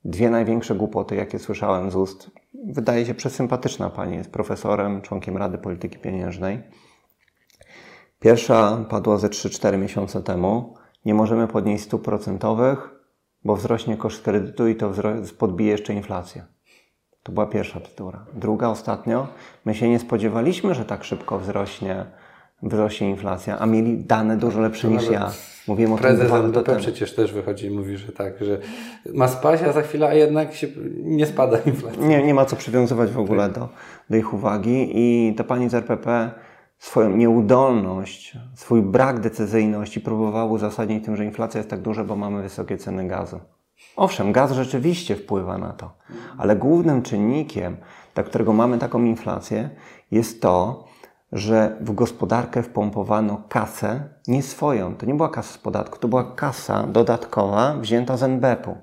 dwie największe głupoty, jakie słyszałem z ust. Wydaje się przesympatyczna pani, jest profesorem, członkiem Rady Polityki Pieniężnej. Pierwsza padła ze 3-4 miesiące temu. nie możemy podnieść stóp procentowych, bo wzrośnie koszt kredytu i to podbije jeszcze inflację. To była pierwsza bzdura. Druga, ostatnio, my się nie spodziewaliśmy, że tak szybko wzrośnie, wzrośnie inflacja, a mieli dane dużo lepsze niż ja. Mówiłem o Prezes tym przecież też wychodzi i mówi, że tak, że ma spaść, a za chwilę a jednak się nie spada inflacja. Nie, nie ma co przywiązywać w ogóle do, do ich uwagi i ta pani z RPP swoją nieudolność, swój brak decyzyjności próbował uzasadnić tym, że inflacja jest tak duża, bo mamy wysokie ceny gazu. Owszem, gaz rzeczywiście wpływa na to, ale głównym czynnikiem, dla którego mamy taką inflację, jest to, że w gospodarkę wpompowano kasę nie swoją. To nie była kasa z podatku, to była kasa dodatkowa wzięta z NBP-u.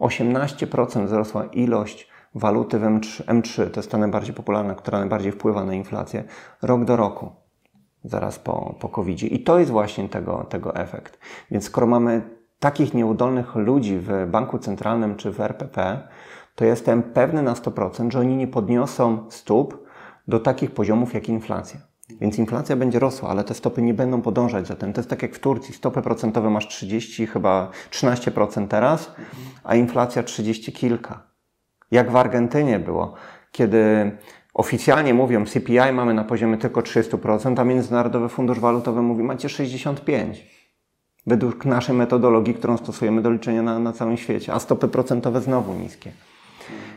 18% wzrosła ilość waluty w M3, M3, to jest ta najbardziej popularna, która najbardziej wpływa na inflację, rok do roku, zaraz po, po covid -zie. I to jest właśnie tego, tego efekt. Więc skoro mamy takich nieudolnych ludzi w banku centralnym czy w RPP, to jestem pewny na 100%, że oni nie podniosą stóp do takich poziomów jak inflacja. Więc inflacja będzie rosła, ale te stopy nie będą podążać za tym. To jest tak jak w Turcji. Stopy procentowe masz 30, chyba 13% teraz, a inflacja 30 kilka. Jak w Argentynie było, kiedy oficjalnie mówią CPI mamy na poziomie tylko 300%, a Międzynarodowy Fundusz Walutowy mówi macie 65% według naszej metodologii, którą stosujemy do liczenia na, na całym świecie, a stopy procentowe znowu niskie.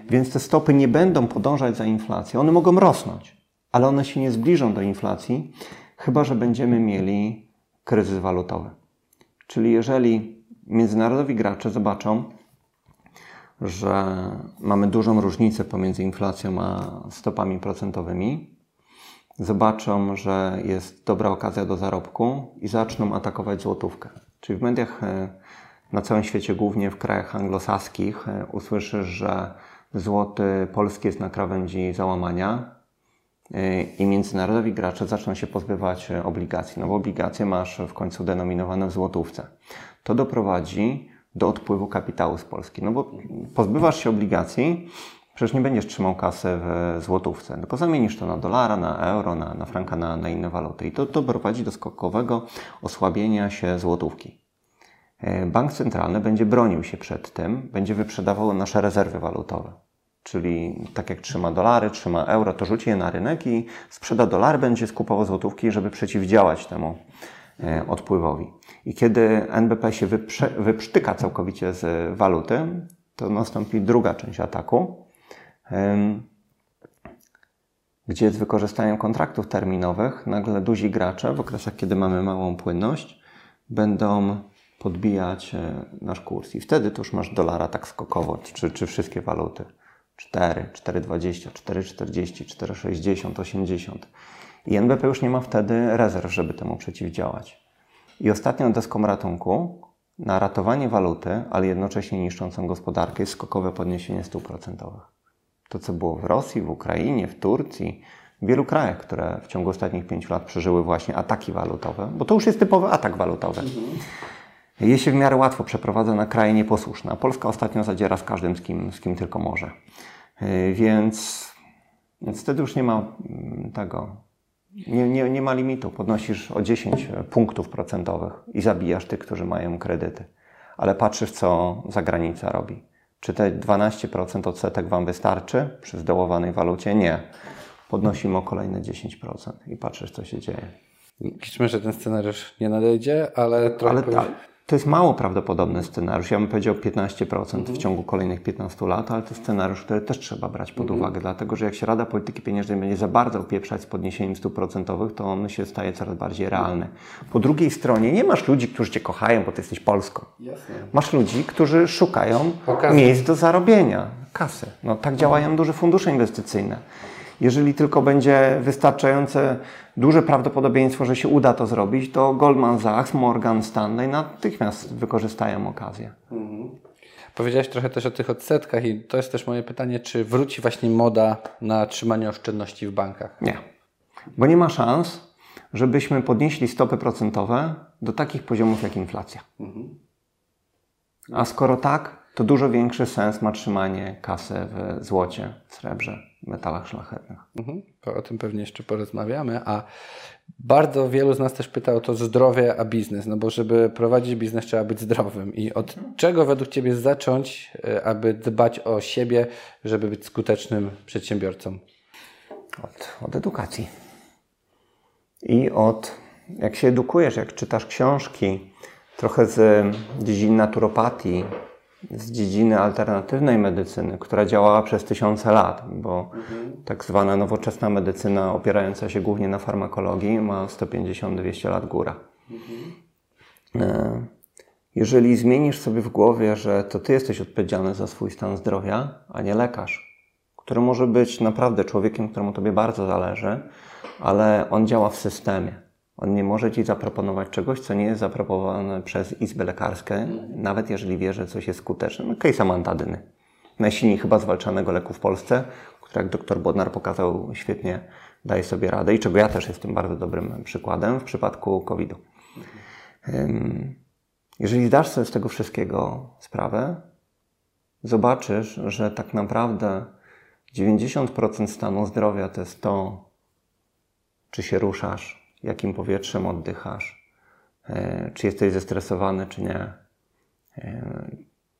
Więc te stopy nie będą podążać za inflacją, one mogą rosnąć, ale one się nie zbliżą do inflacji, chyba że będziemy mieli kryzys walutowy. Czyli jeżeli międzynarodowi gracze zobaczą, że mamy dużą różnicę pomiędzy inflacją a stopami procentowymi, zobaczą, że jest dobra okazja do zarobku i zaczną atakować złotówkę. Czyli w mediach e, na całym świecie, głównie w krajach anglosaskich, e, usłyszysz, że złoty polski jest na krawędzi załamania e, i międzynarodowi gracze zaczną się pozbywać obligacji, no bo obligacje masz w końcu denominowane w złotówce. To doprowadzi do odpływu kapitału z Polski, no bo pozbywasz się obligacji, Przecież nie będziesz trzymał kasy w złotówce, tylko zamienisz to na dolara, na euro, na, na franka, na, na inne waluty. I to, to prowadzi do skokowego osłabienia się złotówki. E, bank centralny będzie bronił się przed tym, będzie wyprzedawał nasze rezerwy walutowe. Czyli tak jak trzyma dolary, trzyma euro, to rzuci je na rynek i sprzeda dolary, będzie skupował złotówki, żeby przeciwdziałać temu e, odpływowi. I kiedy NBP się wyprze, wyprztyka całkowicie z waluty, to nastąpi druga część ataku, gdzie z wykorzystaniem kontraktów terminowych nagle duzi gracze w okresach, kiedy mamy małą płynność, będą podbijać e, nasz kurs. I wtedy to już masz dolara tak skokowo, czy, czy wszystkie waluty. 4, 4,20, 4,40, 4,60, 80. I NBP już nie ma wtedy rezerw, żeby temu przeciwdziałać. I ostatnią deską ratunku na ratowanie waluty, ale jednocześnie niszczącą gospodarkę jest skokowe podniesienie stóp procentowych. To, co było w Rosji, w Ukrainie, w Turcji, w wielu krajach, które w ciągu ostatnich pięciu lat przeżyły właśnie ataki walutowe, bo to już jest typowy atak walutowy. Mhm. Je się w miarę łatwo przeprowadza na kraje nieposłuszne. Polska ostatnio zadziera z każdym, z kim, z kim tylko może. Yy, więc, więc wtedy już nie ma mm, tego, nie, nie, nie ma limitu. Podnosisz o 10 punktów procentowych i zabijasz tych, którzy mają kredyty. Ale patrzysz, co zagranica robi. Czy te 12% odsetek Wam wystarczy przy zdołowanej walucie? Nie. Podnosimy o kolejne 10% i patrzysz, co się dzieje. Liczmy, że ten scenariusz nie nadejdzie, ale trochę. Ale, ale to jest mało prawdopodobny scenariusz. Ja bym powiedział 15% mhm. w ciągu kolejnych 15 lat, ale to scenariusz, który też trzeba brać pod mhm. uwagę, dlatego że jak się Rada Polityki Pieniężnej będzie za bardzo upieprzać z podniesieniem stóp procentowych, to on się staje coraz bardziej realny. Po drugiej stronie nie masz ludzi, którzy cię kochają, bo ty jesteś Polską. Jasne. Masz ludzi, którzy szukają miejsc do zarobienia, kasy. No, tak działają duże fundusze inwestycyjne jeżeli tylko będzie wystarczające duże prawdopodobieństwo, że się uda to zrobić, to Goldman Sachs, Morgan Stanley natychmiast wykorzystają okazję. Mhm. Powiedziałeś trochę też o tych odsetkach i to jest też moje pytanie, czy wróci właśnie moda na trzymanie oszczędności w bankach? Nie, bo nie ma szans, żebyśmy podnieśli stopy procentowe do takich poziomów jak inflacja. Mhm. A skoro tak, to dużo większy sens ma trzymanie kasy w złocie, w srebrze metalach szlachetnych. Mhm. O tym pewnie jeszcze porozmawiamy, a bardzo wielu z nas też pyta o to zdrowie, a biznes, no bo żeby prowadzić biznes trzeba być zdrowym i od czego według Ciebie zacząć, e, aby dbać o siebie, żeby być skutecznym przedsiębiorcą? Od, od edukacji. I od, jak się edukujesz, jak czytasz książki, trochę z dziedziny naturopatii, z dziedziny alternatywnej medycyny, która działała przez tysiące lat, bo mhm. tak zwana nowoczesna medycyna opierająca się głównie na farmakologii ma 150-200 lat góra. Mhm. Jeżeli zmienisz sobie w głowie, że to ty jesteś odpowiedzialny za swój stan zdrowia, a nie lekarz, który może być naprawdę człowiekiem, któremu tobie bardzo zależy, ale on działa w systemie. On nie może ci zaproponować czegoś, co nie jest zaproponowane przez izbę lekarską, nawet jeżeli wie, że coś jest skuteczne. No, case amantadyny. Najsilniej chyba zwalczanego leku w Polsce, który jak dr Bodnar pokazał świetnie, daje sobie radę i czego ja też jestem bardzo dobrym przykładem w przypadku COVID-u. Jeżeli zdasz sobie z tego wszystkiego sprawę, zobaczysz, że tak naprawdę 90% stanu zdrowia to jest to, czy się ruszasz, jakim powietrzem oddychasz, e, czy jesteś zestresowany, czy nie, e,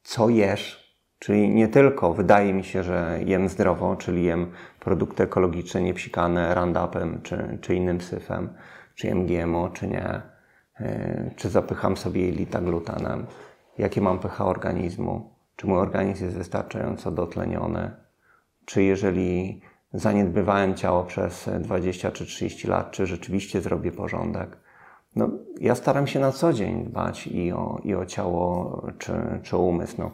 co jesz, czyli nie tylko wydaje mi się, że jem zdrowo, czyli jem produkty ekologiczne, niepsikane Roundupem, czy, czy innym syfem, czy jem GMO, czy nie, e, czy zapycham sobie jelita glutanem, jakie mam pH organizmu, czy mój organizm jest wystarczająco dotleniony, czy jeżeli zaniedbywałem ciało przez 20 czy 30 lat, czy rzeczywiście zrobię porządek. No, ja staram się na co dzień dbać i o, i o ciało, czy, czy umysł. No,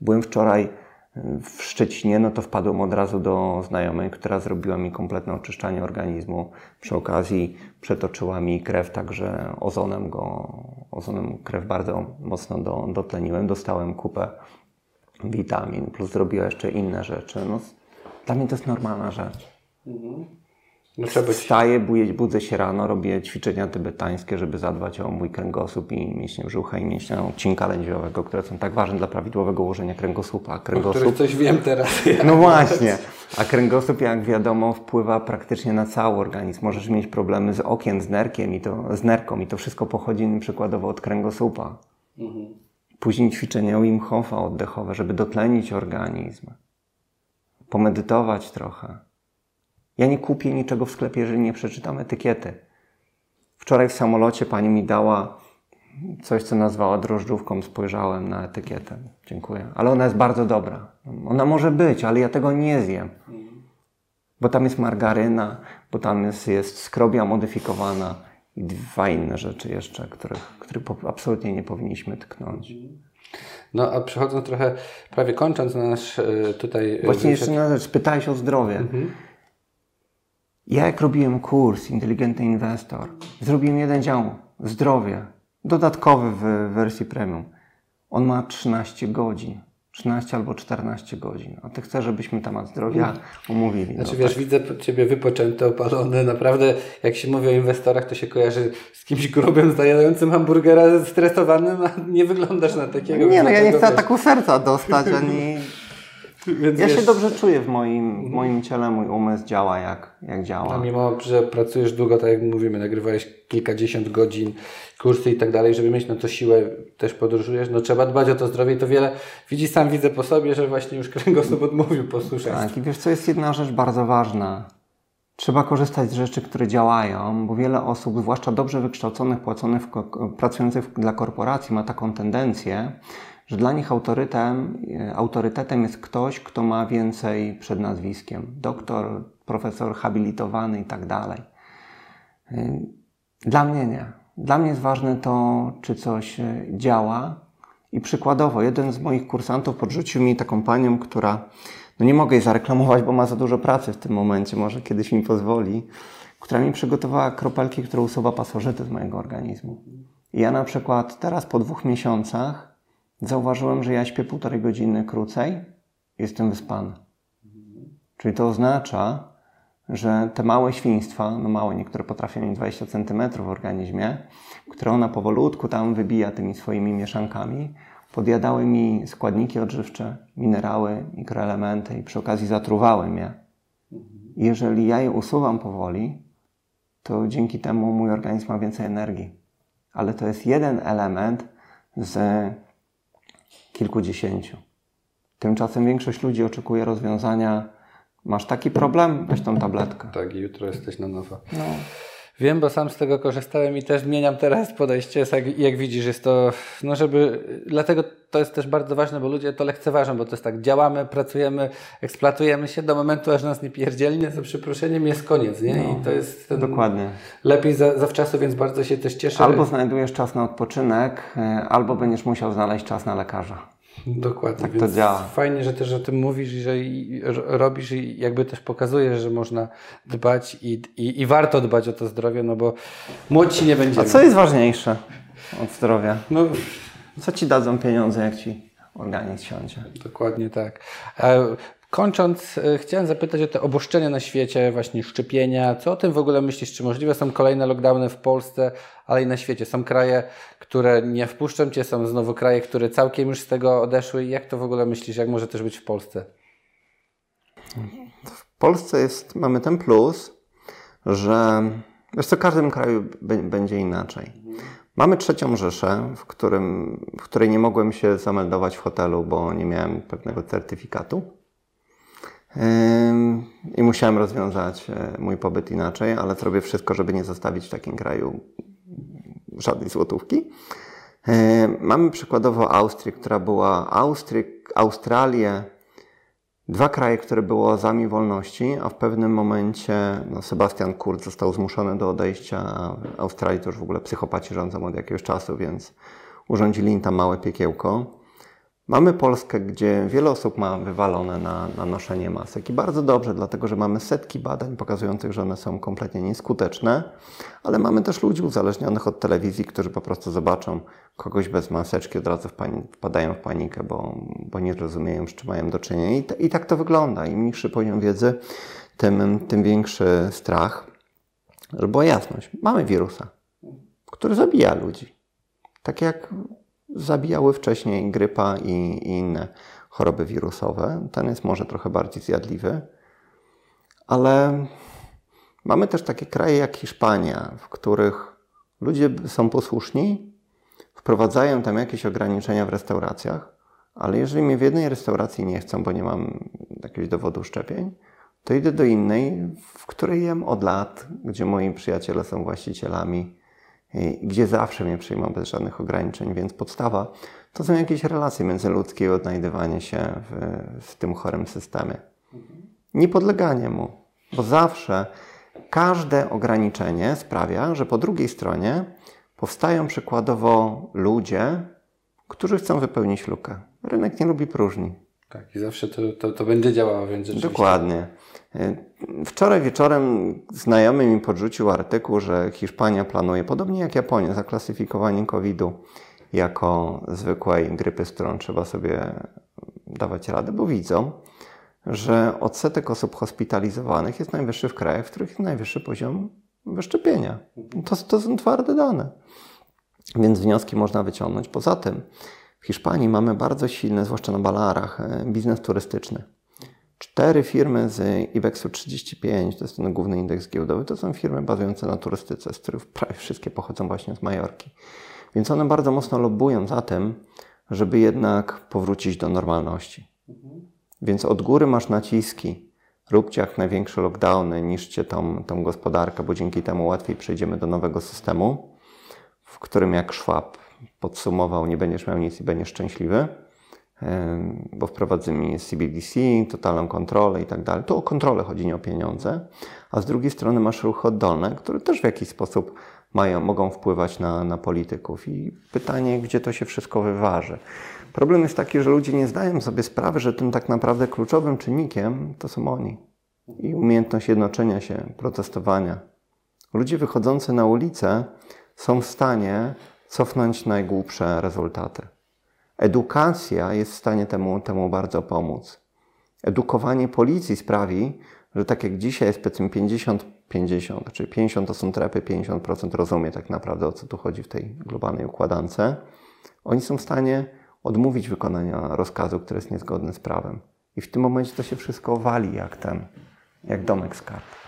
byłem wczoraj w Szczecinie, no to wpadłem od razu do znajomej, która zrobiła mi kompletne oczyszczanie organizmu. Przy okazji przetoczyła mi krew, także ozonem go, ozonem krew bardzo mocno do, dotleniłem. Dostałem kupę witamin, plus zrobiła jeszcze inne rzeczy. No, dla mnie to jest normalna rzecz. Mhm. No. Wstaję, budzę się rano, robię ćwiczenia tybetańskie, żeby zadbać o mój kręgosłup i mięśnie brzucha i mięśnie odcinka lędźwiowego, które są tak ważne dla prawidłowego ułożenia kręgosłupa. Kręgosłup... Coś wiem teraz. No właśnie. A kręgosłup, jak wiadomo, wpływa praktycznie na cały organizm. Możesz mieć problemy z okiem, z nerkiem i to, z nerką i to wszystko pochodzi przykładowo od kręgosłupa. Mhm. Później ćwiczenia Wim Hofa oddechowe, żeby dotlenić organizm pomedytować trochę. Ja nie kupię niczego w sklepie, jeżeli nie przeczytam etykiety. Wczoraj w samolocie pani mi dała coś, co nazwała drożdżówką. Spojrzałem na etykietę. Dziękuję. Ale ona jest bardzo dobra. Ona może być, ale ja tego nie zjem. Bo tam jest margaryna, bo tam jest, jest skrobia modyfikowana i dwa inne rzeczy jeszcze, których, których absolutnie nie powinniśmy tknąć. No a przechodząc trochę, prawie kończąc nasz e, tutaj... E, Właśnie jeszcze na rzecz, pytałeś o zdrowie. Mhm. Ja jak robiłem kurs Inteligentny Inwestor, zrobiłem jeden dział, zdrowie, dodatkowy w wersji premium. On ma 13 godzin. 13 albo 14 godzin. A ty chcesz, żebyśmy temat zdrowia omówili. Znaczy, no, wiesz, tak. widzę ciebie wypoczęty, opalony. Naprawdę, jak się mówi o inwestorach, to się kojarzy z kimś grubym, zajadającym hamburgera, stresowanym, a nie wyglądasz na takiego. Nie, no ja nie chcę ataku serca dostać, ani Więc ja wiesz, się dobrze czuję w moim, w moim ciele, mój umysł działa jak, jak działa. A mimo, że pracujesz długo, tak jak mówimy, nagrywałeś kilkadziesiąt godzin, kursy i tak dalej, żeby mieć na to siłę, też podróżujesz, no trzeba dbać o to zdrowie i to wiele, widzisz, sam widzę po sobie, że właśnie już kręgosłup odmówił posłuszać. Tak, i wiesz, co jest jedna rzecz bardzo ważna. Trzeba korzystać z rzeczy, które działają, bo wiele osób, zwłaszcza dobrze wykształconych, płaconych, pracujących dla korporacji, ma taką tendencję, że dla nich autorytetem, autorytetem jest ktoś, kto ma więcej przed nazwiskiem. Doktor, profesor habilitowany i tak dalej. Dla mnie nie. Dla mnie jest ważne to, czy coś działa. I przykładowo, jeden z moich kursantów podrzucił mi taką panią, która, no nie mogę jej zareklamować, bo ma za dużo pracy w tym momencie, może kiedyś mi pozwoli, która mi przygotowała kropelki, które usuwa pasożyty z mojego organizmu. I ja na przykład teraz po dwóch miesiącach zauważyłem, że ja śpię półtorej godziny krócej, jestem wyspany. Czyli to oznacza, że te małe świństwa, no małe, niektóre potrafią mieć 20 cm w organizmie, które ona powolutku tam wybija tymi swoimi mieszankami, podjadały mi składniki odżywcze, minerały, mikroelementy i przy okazji zatruwały mnie. Jeżeli ja je usuwam powoli, to dzięki temu mój organizm ma więcej energii. Ale to jest jeden element z kilkudziesięciu. Tymczasem większość ludzi oczekuje rozwiązania. Masz taki problem? Weź tą tabletkę. Tak, i jutro jesteś na nowo. No. Wiem, bo sam z tego korzystałem i też zmieniam teraz podejście. Jak, jak widzisz, jest to, no żeby, dlatego to jest też bardzo ważne, bo ludzie to lekceważą, bo to jest tak, działamy, pracujemy, eksploatujemy się do momentu, aż nas nie pierdzielnie, za przeproszeniem jest koniec, nie? No, I to jest ten, Dokładnie. lepiej za, zawczasu, więc bardzo się też cieszę. Albo znajdujesz czas na odpoczynek, e, albo będziesz musiał znaleźć czas na lekarza. Dokładnie. Tak to więc działa. Fajnie, że też o tym mówisz i że robisz i jakby też pokazujesz, że można dbać i, i, i warto dbać o to zdrowie, no bo młodsi nie A będziemy. co jest ważniejsze od zdrowia? No, Co ci dadzą pieniądze, jak ci organizm siądzie? dokładnie tak. Kończąc, e, chciałem zapytać o te oboszczenia na świecie, właśnie szczepienia. Co o tym w ogóle myślisz? Czy możliwe są kolejne lockdowny w Polsce, ale i na świecie? Są kraje, które nie wpuszczą Cię, są znowu kraje, które całkiem już z tego odeszły. Jak to w ogóle myślisz? Jak może też być w Polsce? W Polsce jest, mamy ten plus, że wiesz co, w każdym kraju będzie inaczej. Mamy trzecią Rzeszę, w, którym, w której nie mogłem się zameldować w hotelu, bo nie miałem pewnego certyfikatu. I musiałem rozwiązać e, mój pobyt inaczej, ale zrobię wszystko, żeby nie zostawić w takim kraju żadnej złotówki. Mamy przykładowo Austrię, która była Austrii, Australię, dwa kraje, które były oazami wolności, a w pewnym momencie no, Sebastian Kurz został zmuszony do odejścia, a Australii to już w ogóle psychopaci rządzą od jakiegoś czasu, więc urządzili im tam małe piekiełko. Mamy Polskę, gdzie wiele osób ma wywalone na, na noszenie masek i bardzo dobrze, dlatego że mamy setki badań pokazujących, że one są kompletnie nieskuteczne, ale mamy też ludzi uzależnionych od telewizji, którzy po prostu zobaczą kogoś bez maseczki, od razu wpadają w panikę, bo, bo nie rozumieją, z czym mają do czynienia. I, t- I tak to wygląda. Im niższy poziom wiedzy, tym, tym większy strach. Żeby była jasność, mamy wirusa, który zabija ludzi. Tak jak zabijały wcześniej grypa i, i inne choroby wirusowe. Ten jest może trochę bardziej zjadliwy, ale mamy też takie kraje jak Hiszpania, w których ludzie są posłuszni, wprowadzają tam jakieś ograniczenia w restauracjach, ale jeżeli mnie w jednej restauracji nie chcą, bo nie mam jakiegoś dowodu szczepień, to idę do innej, w której jem od lat, gdzie moi przyjaciele są właścicielami gdzie zawsze mnie przyjmą bez żadnych ograniczeń, więc podstawa to są jakieś relacje międzyludzkie i odnajdywanie się w, w tym chorym systemie. Nie podleganie mu, bo zawsze każde ograniczenie sprawia, że po drugiej stronie powstają przykładowo ludzie, którzy chcą wypełnić lukę. Rynek nie lubi próżni. Tak, i zawsze to, to, to będzie działało, więc rzeczywiście. Dokładnie. Wczoraj wieczorem znajomy mi podrzucił artykuł, że Hiszpania planuje, podobnie jak Japonia, zaklasyfikowanie COVID-u jako zwykłej grypy, z którą trzeba sobie dawać radę, bo widzą, że odsetek osób hospitalizowanych jest najwyższy w krajach, w których jest najwyższy poziom wyszczepienia. To, to są twarde dane. Więc wnioski można wyciągnąć. Poza tym w Hiszpanii mamy bardzo silny, zwłaszcza na Balearach, e, biznes turystyczny. Cztery firmy z IBEX-u 35, to jest ten główny indeks giełdowy, to są firmy bazujące na turystyce, z których prawie wszystkie pochodzą właśnie z Majorki. Więc one bardzo mocno lobbują za tym, żeby jednak powrócić do normalności. Więc od góry masz naciski. Róbcie jak największe lockdowny, niszcie tą, tą gospodarkę, bo dzięki temu łatwiej przejdziemy do nowego systemu, w którym jak Schwab podsumował, nie będziesz miał nic i będziesz szczęśliwy, bo wprowadzimy CBDC, totalną kontrolę i tak dalej. To o kontrolę chodzi, nie o pieniądze. A z drugiej strony masz ruchy oddolne, które też w jakiś sposób mają, mogą wpływać na, na polityków. I pytanie, gdzie to się wszystko wyważy. Problem jest taki, że ludzie nie zdają sobie sprawy, że tym tak naprawdę kluczowym czynnikiem to są oni. I umiejętność jednoczenia się, protestowania. Ludzie wychodzący na ulicę są w stanie cofnąć najgłupsze rezultaty. Edukacja jest w stanie temu, temu bardzo pomóc. Edukowanie policji sprawi, że tak jak dzisiaj jest powiedzmy 50-50, czyli 50 to są trepy, 50% rozumie tak naprawdę o co tu chodzi w tej globalnej układance, oni są w stanie odmówić wykonania rozkazu, który jest niezgodny z prawem. I w tym momencie to się wszystko wali jak ten, jak domek z kart.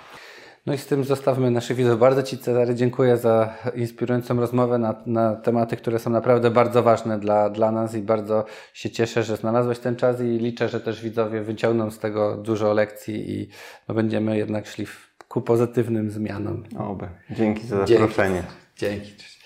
No i z tym zostawmy naszych widzów. Bardzo Ci Cezary dziękuję za inspirującą rozmowę na, na tematy, które są naprawdę bardzo ważne dla, dla nas i bardzo się cieszę, że znalazłeś ten czas i liczę, że też widzowie wyciągną z tego dużo lekcji i no, będziemy jednak szli w, ku pozytywnym zmianom. Oby. Dzięki za zaproszenie. Dzięki. Dzięki.